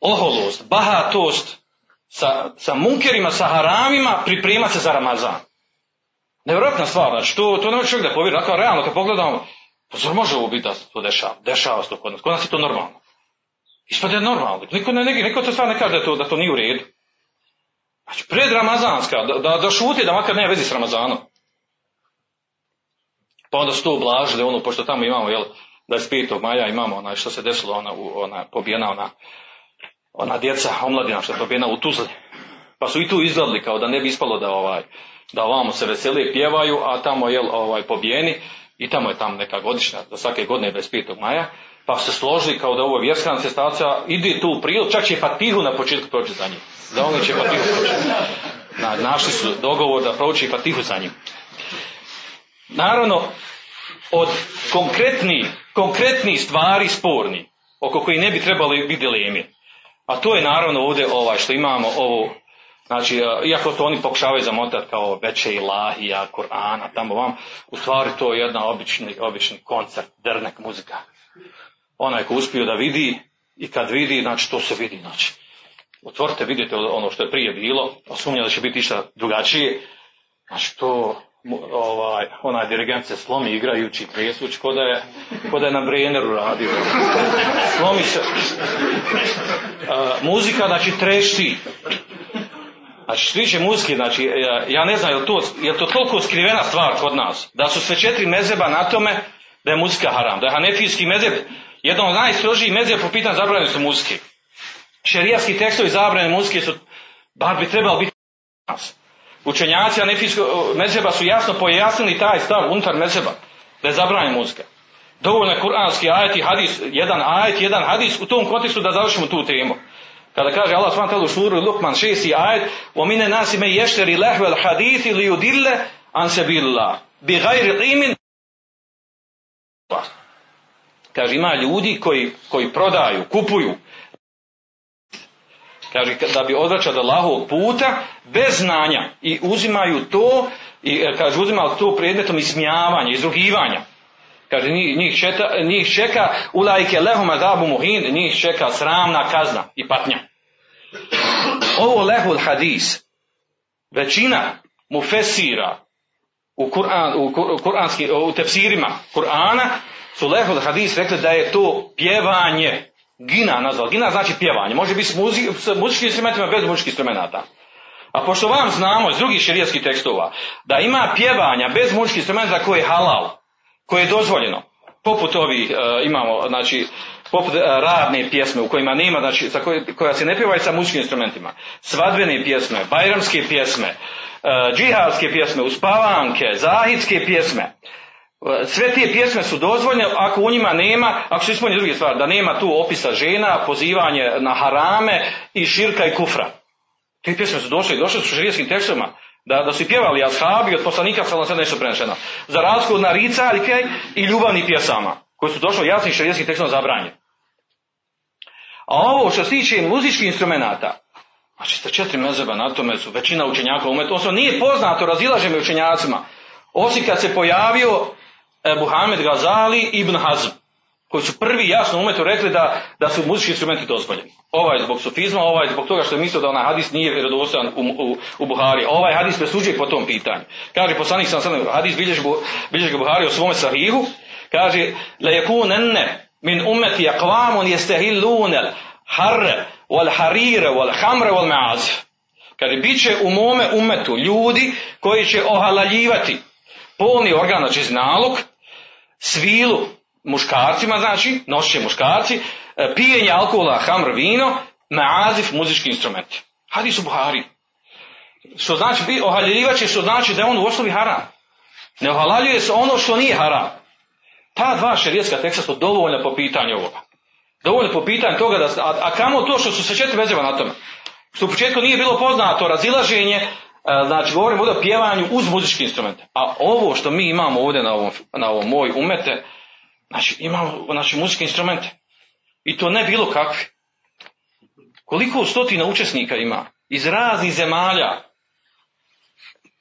oholost, bahatost sa, sa munkerima, sa haramima pripremati se za Ramazan. Nevjerojatna stvar, znači to, to ne može čovjek da povjeri, dakle realno kad pogledamo, pa zar može ovo biti da to dešava, dešava se to kod nas, kod nas je to normalno. Ispade je normalno, niko, ne, niko, to stvar ne kaže da to, da to nije u redu. Znači pred Ramazanska, da, da, da šuti da makar nema vezi s Ramazanom. Pa onda su to ublažili, ono, pošto tamo imamo, jel, 25. maja imamo onaj što se desilo, ona, ona pobijena, ona, ona djeca, omladina što je pobijena u Tuzli. Pa su i tu izgledali kao da ne bi ispalo da ovaj, da ovamo se vesele pjevaju, a tamo je ovaj pobijeni i tamo je tamo neka godišnja, da svake godine 25. maja, pa se složili kao da ovo je vjerska manifestacija, ide tu u prilog, čak će Fatihu na početku proći za njim. Da oni će Fatihu proći. Na, našli su dogovor da prouči Fatihu za njim. Naravno, od konkretnih, konkretnih stvari sporni, oko koji ne bi trebali biti dileme. A to je naravno ovdje ovaj što imamo ovo, znači, a, iako to oni pokušavaju zamotati kao veće ilahija, Kur'ana, tamo vam, u stvari to je jedna obični, obični koncert, dernek muzika. Onaj ko uspio da vidi i kad vidi, znači to se vidi, znači. Otvorite, vidite ono što je prije bilo, a sumnja da će biti išta drugačije, znači to, ovaj, onaj dirigent se slomi igrajući, plesući, ko da je, ko da je na Brenneru radio. Slomi se. A, muzika, znači, trešti. Znači, što tiče muzike, znači, ja, ja ne znam, je to, je to toliko skrivena stvar kod nas, da su sve četiri mezeba na tome da je muzika haram, da je hanefijski mezeb jedan od najstrožijih mezeba po pitanju zabranjene su muzike. Šerijatski tekstovi zabrane muzike su, bar bi trebalo biti nas. Učenjaci hanefijskog mezeba su jasno pojasnili taj stav unutar mezeba, da je zabranjena muzika. Dovoljno je kuranski ajet i hadis, jedan ajet, jedan hadis u tom kontekstu da završimo tu temu. Kada kaže Allah subhanahu wa ta'ala u suru Lukman 6. ajet وَمِنَ نَاسِ مَنْ يَشْتَرِ لَهْوَ الْحَدِيثِ لِيُدِلَّ عَنْ سَبِيلِ اللَّهِ بِغَيْرِ عِلْمٍ Kaže, ima ljudi koji, koji prodaju, kupuju, kaže, da bi odvraćali od Allahovog puta, bez znanja i uzimaju to, i e, kaže, uzimaju to predmetom ismijavanja, izrugivanja. Kaže, njih, njih, četa, njih čeka ulajke lehum adabu muhin, njih čeka sramna kazna i patnja. Ovo lehul hadis, većina mufesira u, Kur'an, u, Kur- u, kuranski, u tefsirima Kur'ana su lehul hadis rekli da je to pjevanje, Gina nazvali. Gina znači pjevanje. Može biti s, muzi, s muzičkim instrumentima bez muzičkih instrumenata. A pošto vam znamo iz drugih širijskih tekstova da ima pjevanja bez muzičkih instrumenta koje je halal, koje je dozvoljeno, poput ovih e, imamo, znači, poput e, radne pjesme u kojima nema, znači, za koje, koja se ne pjevaju sa muzičkim instrumentima, svadbene pjesme, bajramske pjesme, e, džihadske pjesme, uspavanke, zahidske pjesme, sve te pjesme su dozvoljene ako u njima nema, ako se ispuni druge stvari, da nema tu opisa žena, pozivanje na harame i širka i kufra. Te pjesme su došle, došle su širijskim tekstovima, da, da su pjevali ashabi od poslanika sallallahu nešto prenešeno. Za razliku od naricaljke i ljubavnih pjesama, koji su došli jasnim širijskim tekstom zabranjeni. A ovo što se tiče muzičkih instrumenata, znači ste četiri mezeba na tome su većina učenjaka umet, odnosno nije poznato razilaženje učenjacima, osim kad se pojavio Ebu Hamed Gazali ibn Hazm, koji su prvi jasno umetu rekli da, da su muzički instrumenti dozvoljeni. Ovaj zbog sufizma, ovaj zbog toga što je mislio da onaj hadis nije vjerodostojan u, u, u Buhari. Ovaj hadis presuđuje po tom pitanju. Kaže poslanik sam sam hadis bilježi, bilježi Buhari o svome sahihu, kaže la yakunanna min ummati aqwamun yastahilluna harra wal harira wal hamra wal ma'azif. Kaže, bit će u mome umetu ljudi koji će ohalaljivati polni organ, znači znalog, svilu, muškarcima, znači, nošće muškarci, e, pijenje alkohola, hamr, vino, maazif, muzički instrumenti. Hadis u Buhari. Što znači, ohaljivat će, što znači da je on u osnovi haram. Ne ohalaljuje se ono što nije haram. Ta dva šerijetska teksta su dovoljna po pitanju ovoga. Dovoljno po pitanju toga da, a, a kamo to što su se četiri vezeva na tome. Što u početku nije bilo poznato razilaženje, e, znači govorimo o pjevanju uz muzički instrument. A ovo što mi imamo ovdje na ovom, na ovom moj umete, Znači, imamo znači, muzičke instrumente. I to ne bilo kakve. Koliko stotina učesnika ima iz raznih zemalja.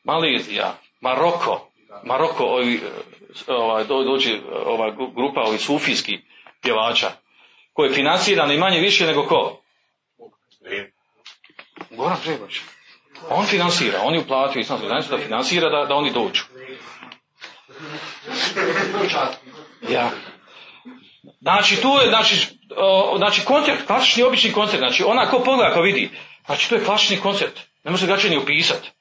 Malezija, Maroko, Maroko, ovi, ovaj, dođe ova grupa ovih sufijskih pjevača, koji je financiran i manje više nego ko? Goran Žegović. On financira, on je uplatio islamsku zajednicu da financira da, da oni dođu. Ja. Znači, tu je, znači, o, znači koncert, klasični obični koncert, znači ona ko pogleda ko vidi, znači to je klasični koncert, ne može ga ni upisati.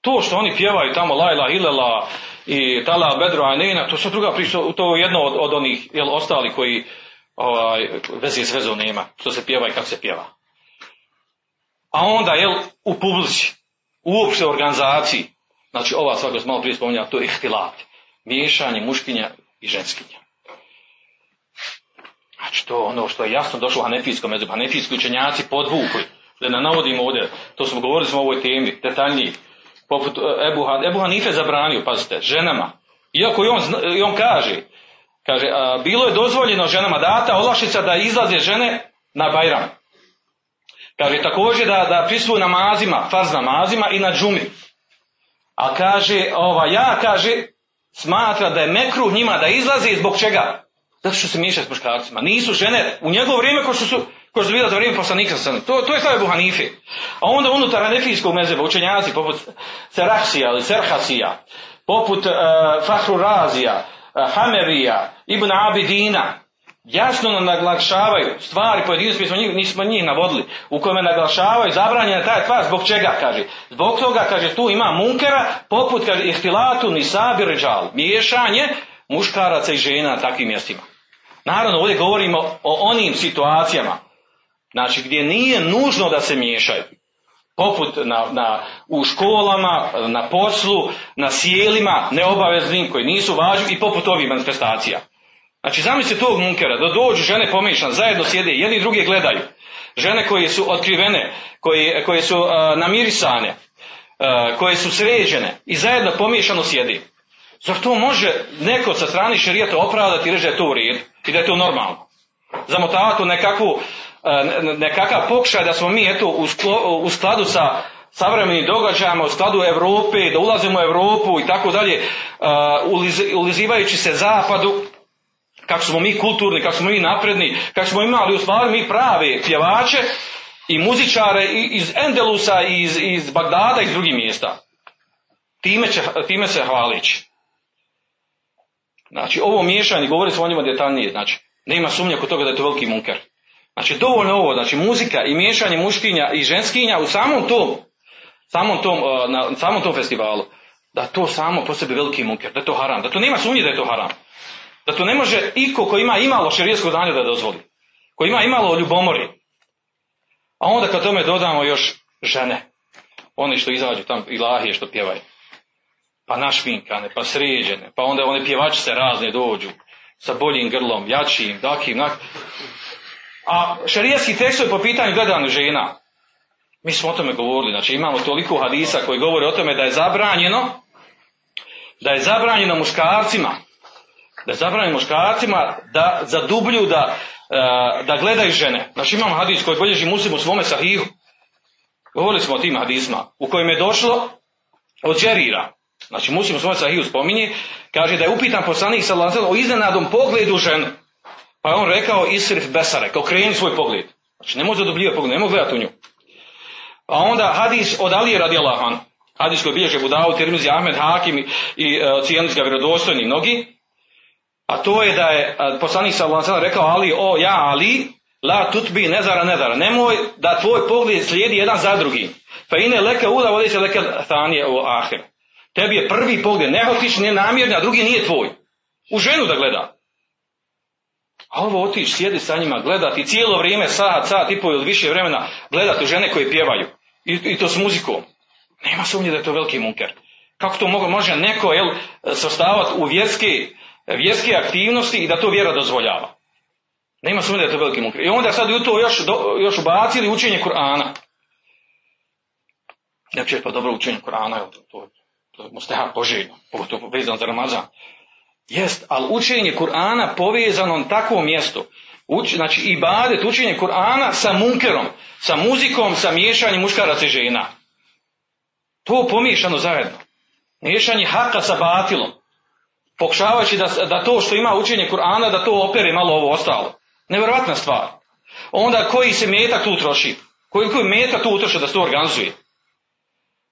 To što oni pjevaju tamo Lajla Hilela i Tala Bedro Anena, to su druga priča, to je jedno od, od onih jel, ostali koji ovaj, veze s vezom nema, što se pjeva i kako se pjeva. A onda, jel, u publici, uopšte organizaciji, znači ova svako smo malo prije spominjala, to je ihtilat, miješanje muškinja i ženskinja. Znači to ono što je jasno došlo u Hanefijskom među Hanefijski učenjaci podvukli, da ne navodimo ovdje, to smo govorili smo o ovoj temi, detaljniji, poput Ebu, Ebu Hanife zabranio, pazite, ženama, iako i on, i on kaže, kaže, a, bilo je dozvoljeno ženama data olašica da izlaze žene na Bajram. Kaže također da, da prisuju namazima, farz namazima i na džumi. A kaže, ova, ja kaže, smatra da je mekruh njima da izlaze zbog čega? Zato što se miješaju s muškarcima. Nisu žene u njegovo vrijeme ko što su ko što bila za vrijeme poslanika sa To, to je stavio Buhanife. A onda unutar Hanefijskog mezeba učenjaci poput Serahsija ili Serhasija, poput uh, Fahru Razija, uh, Hamerija, Ibn Abidina, jasno nam naglašavaju stvari pojedinosti, nismo njih, nismo njih navodili, u kome naglašavaju zabranjena taj tvar, zbog čega, kaže. Zbog toga, kaže, tu ima munkera, poput, kaže, ihtilatu, nisabi, ređal, miješanje muškaraca i žena na takvim mjestima. Naravno, ovdje govorimo o onim situacijama, znači gdje nije nužno da se miješaju. Poput na, na, u školama, na poslu, na sjelima, neobaveznim, koji nisu važni i poput ovih manifestacija. Znači, zamislite tog munkera, da dođu žene pomiješane, zajedno sjede, jedni i drugi gledaju. Žene koje su otkrivene, koje, koje su uh, namirisane, uh, koje su sređene i zajedno pomiješano sjedi. Zar to može neko sa strane šerijata opravdati i reći da je to u redu i da je to normalno? Zamotavati u nekakvu, nekakav pokušaj da smo mi eto u skladu sa savremenim događajima, u skladu Europe, da ulazimo u Europu i tako dalje, ulizivajući se zapadu, kako smo mi kulturni, kako smo mi napredni, kako smo imali u stvari mi prave pjevače i muzičare iz Endelusa, iz, iz Bagdada iz drugih mjesta. Time, će, time se hvalići. Znači, ovo miješanje, govori smo o njima detaljnije, znači, nema sumnje kod toga da je to veliki munker. Znači dovoljno ovo, znači muzika i miješanje muškinja i ženskinja u samom tom, samom tom, uh, na samom tom festivalu, da to samo po sebi veliki munker, da je to haram, da to nema sumnje da je to haram. Da to ne može iko ko ima imalo šerijskog znanja da dozvoli. Ko ima imalo ljubomori. A onda kad tome dodamo još žene, oni što izađu tam i lahije što pjevaju. Pa našminkane, pa sređene, pa onda one pjevačice razne dođu sa boljim grlom, jačim, dakim, nak... A šarijski tekstovi po pitanju gledanja žena, mi smo o tome govorili, znači imamo toliko hadisa koji govore o tome da je zabranjeno, da je zabranjeno muškarcima, da je zabranjeno muškarcima da zadublju, da, e, da gledaju žene. Znači imamo hadis koji bilježi muslim u svome sahihu. Govorili smo o tim hadisma, u kojem je došlo od Đerira. Znači muslim u svome sahihu spominje, kaže da je upitan poslanik sallallahu o iznenadom pogledu ženu. Pa je on rekao isrif besarek, okreni svoj pogled. Znači ne može zadubljivati pogled, ne može gledati u nju. A onda hadis od Alije radijallahu anhu. Hadis koji bilježe Budavu, Tirmizi, Ahmed, Hakim i, i uh, cijenili ga vjerodostojni mnogi. A to je da je poslanik sallallahu rekao Ali, o ja Ali, la tutbi nezara nezara. Nemoj da tvoj pogled slijedi jedan za drugim. Fa ine leke ula vodi se leke thanije u ahir. Tebi je prvi pogled nehotični, nenamjerni, a drugi nije tvoj. U ženu da gleda. A ovo otići, sjedi sa njima, gledati cijelo vrijeme, sat, sat i pol ili više vremena, gledati žene koje pjevaju. I, I to s muzikom. Nema sumnje da je to veliki munker. Kako to može neko jel, sastavati u vjerske, vjerske aktivnosti i da to vjera dozvoljava. Nema sumnje da je to veliki munker. I onda sad u to još, do, još ubacili učenje Kur'ana. Ja će pa dobro učenje Kur'ana, to, to, to je mustahab poželjno, pogotovo vezano za Ramazan. Jest, ali učenje Kur'ana povezano na takvom mjestu. Uč, znači ibadet, učenje Kur'ana sa munkerom, sa muzikom, sa miješanjem muškaraca i žena. To pomiješano zajedno. Miješanje haka sa batilom. Pokušavajući da, da to što ima učenje Kur'ana, da to opere malo ovo ostalo. Nevjerojatna stvar. Onda koji se metak tu troši? Koji, koji metak tu utroši da se to organizuje?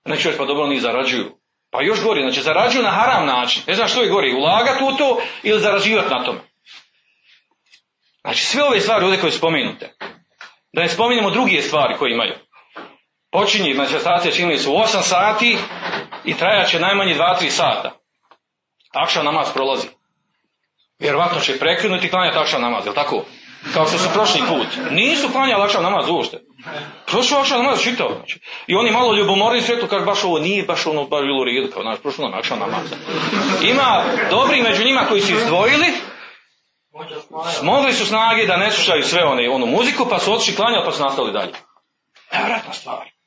Neću reći pa dobro oni zarađuju. Pa još gori, znači zarađuju na haram način. Ne znam što je gori, ulagati u to ili zarađivati na tome. Znači sve ove stvari ovdje koje spomenute. Da ne spominjemo druge stvari koje imaju. Počinje manifestacija činili su 8 sati i trajaće najmanje 2-3 sata. Akša namaz prolazi. Vjerovatno će prekinuti i klanjati akša namaz, je tako? Kao što su prošli put. Nisu klanjali akša namaz uopšte. Prošao akša namaz čitao. Znači. I oni malo ljubomorni svetu kaže baš ovo nije baš ono baš bilo redu. Kao, znači, prošao nam akša namaz. Ima dobri među njima koji su izdvojili Smogli su snage da ne slušaju sve one, onu muziku, pa su otišli klanjali, pa su nastavili dalje. Nevratna stvar.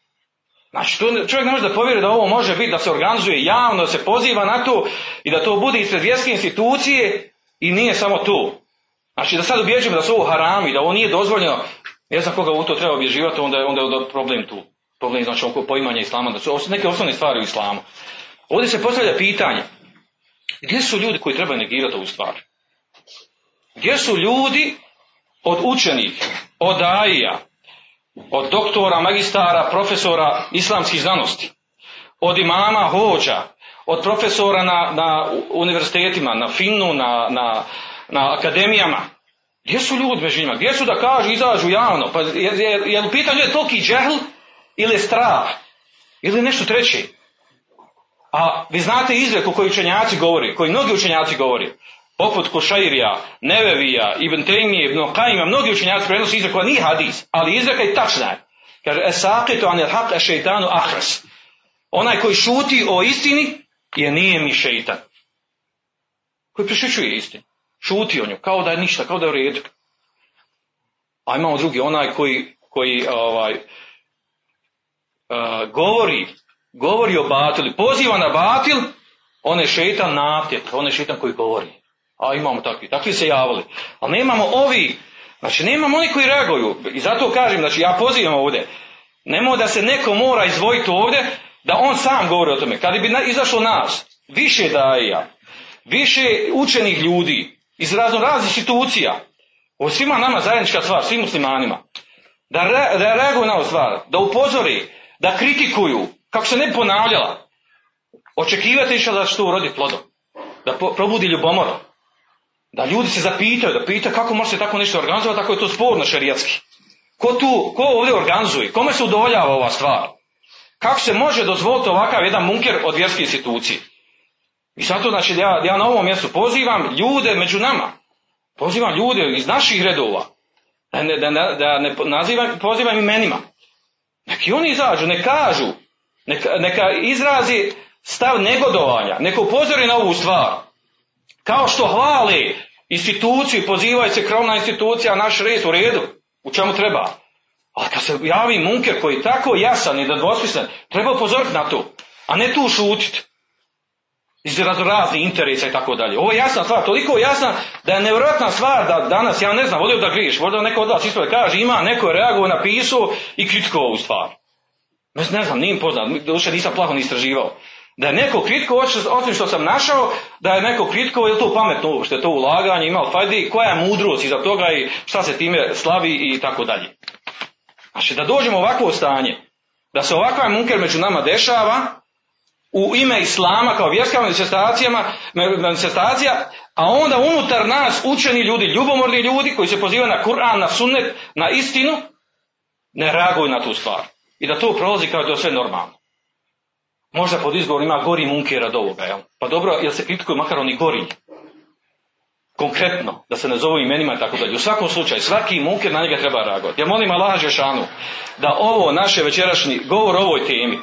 Znači, tu čovjek ne može da povjeri da ovo može biti, da se organizuje javno, da se poziva na to i da to bude ispred vjerske institucije i nije samo to. Znači, da sad ubjeđujemo da su ovo harami, da ovo nije dozvoljeno, ne znam koga u to treba obježivati, onda, onda je problem tu. Problem znači oko poimanja islama, da su neke osnovne stvari u islamu. Ovdje se postavlja pitanje, gdje su ljudi koji trebaju negirati ovu stvar? Gdje su ljudi od učenih, od daija, od doktora, magistara, profesora islamskih znanosti, od imama, hođa, od profesora na, na univerzitetima, na FINU, na, na, na akademijama. Gdje su ljudi među njima? Gdje su da kažu, izađu javno? Pa je, je, je u pitanju je toliki džehl ili strah? Ili nešto treće? A vi znate izreku koji učenjaci govori, koji mnogi učenjaci govori poput Košairija, Nevevija, Ibn Tejmije, Ibn Kajima, mnogi učenjaci prenosi izreku, a nije hadis, ali izreka je tačna. Kaže, esaqitu anil haq šeitanu ahras. Onaj koji šuti o istini, je nije mi šeitan. Koji prešućuje istinu. Šuti o nju, kao da je ništa, kao da je u redu. A imamo drugi, onaj koji, koji ovaj, uh, govori, govori o batilu, poziva na batil, on je šeitan napjet, on je šeitan koji govori. A imamo takvi, takvi se javili. Ali nemamo ovi, znači nemamo oni koji reaguju. I zato kažem, znači ja pozivam ovdje, nemoj da se neko mora izdvojiti ovdje, da on sam govori o tome. Kad bi izašlo nas, više daja, više učenih ljudi, iz razno raznih institucija, ovo svima nama zajednička stvar, svim muslimanima, da, re, da reaguju na ovu stvar, da upozori, da kritikuju, kako se ne ponavljala, očekivati išla da će to urodi plodom, da probudi ljubomorom. Da ljudi se zapitaju, da pitaju kako može se tako nešto organizovati, ako je to sporno šerijatski. Ko tu, ko ovdje organizuje? Kome se udovoljava ova stvar? Kako se može dozvoliti ovakav jedan munker od vjerske institucije? I zato znači ja, ja na ovom mjestu pozivam ljude među nama. Pozivam ljude iz naših redova. Da ne, da, da ne nazivam, pozivam imenima. Neki oni izađu, ne kažu, neka, neka izrazi stav negodovanja, neka upozori na ovu stvar. Kao što hvale instituciju, pozivaju se krovna institucija, naš red u redu, u čemu treba. Ali kad se javi munker koji je tako jasan i nedvosmislen, treba upozoriti na to, a ne tu šutiti. Iz raznih interesa i tako dalje. Ovo je jasna stvar, toliko jasna da je nevjerojatna stvar da danas, ja ne znam, volio da griješ, možda neko od vas isto kaže, ima, neko je reagovao, napisao i kritikovao ovu stvar. Ne, znam, nije mi poznat, doduše nisam plaho ni istraživao. Da je neko kritikovao, osim što sam našao, da je neko kritikovao, je to pametno uopšte, to ulaganje, ima li fajdi, koja je mudrost iza toga i šta se time slavi i tako dalje. Znači da dođemo u ovakvo stanje, da se ovakav munker među nama dešava, u ime Islama kao vjerska manifestacija, a onda unutar nas učeni ljudi, ljubomorni ljudi koji se pozivaju na Kur'an, na sunnet, na istinu, ne reaguju na tu stvar. I da to prolazi kao da je sve normalno. Možda pod izgovorom ima gori munker od ovoga, jel? Pa dobro, jel se kritikuju makar oni gori? Konkretno, da se ne zovu imenima i tako dalje. U svakom slučaju, svaki munker na njega treba reagovati. Ja molim Allah Žešanu da ovo naše večerašnji govor o ovoj temi,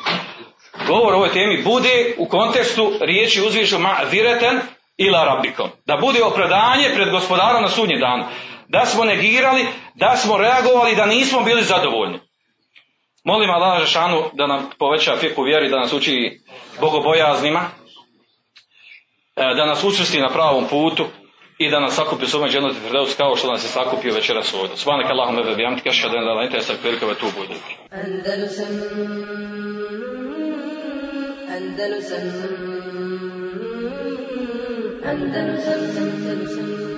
govor o ovoj temi bude u kontekstu riječi uzvišu ma vireten ila rabbikom. Da bude opravdanje pred gospodarom na sudnji dan. Da smo negirali, da smo reagovali, da nismo bili zadovoljni. Molim Allah Žešanu da nam poveća fiku vjeri, da nas uči bogobojaznima, e, da nas učvrsti na pravom putu i da nas sakupi s ovom dženoti Firdaus kao što nas je sakupio večeras ovdje. Wa bihamdika ashhadu an la ilaha illa anta astaghfiruka wa atubu ilayk. Andalusam Andalusam Andalusam Andalusam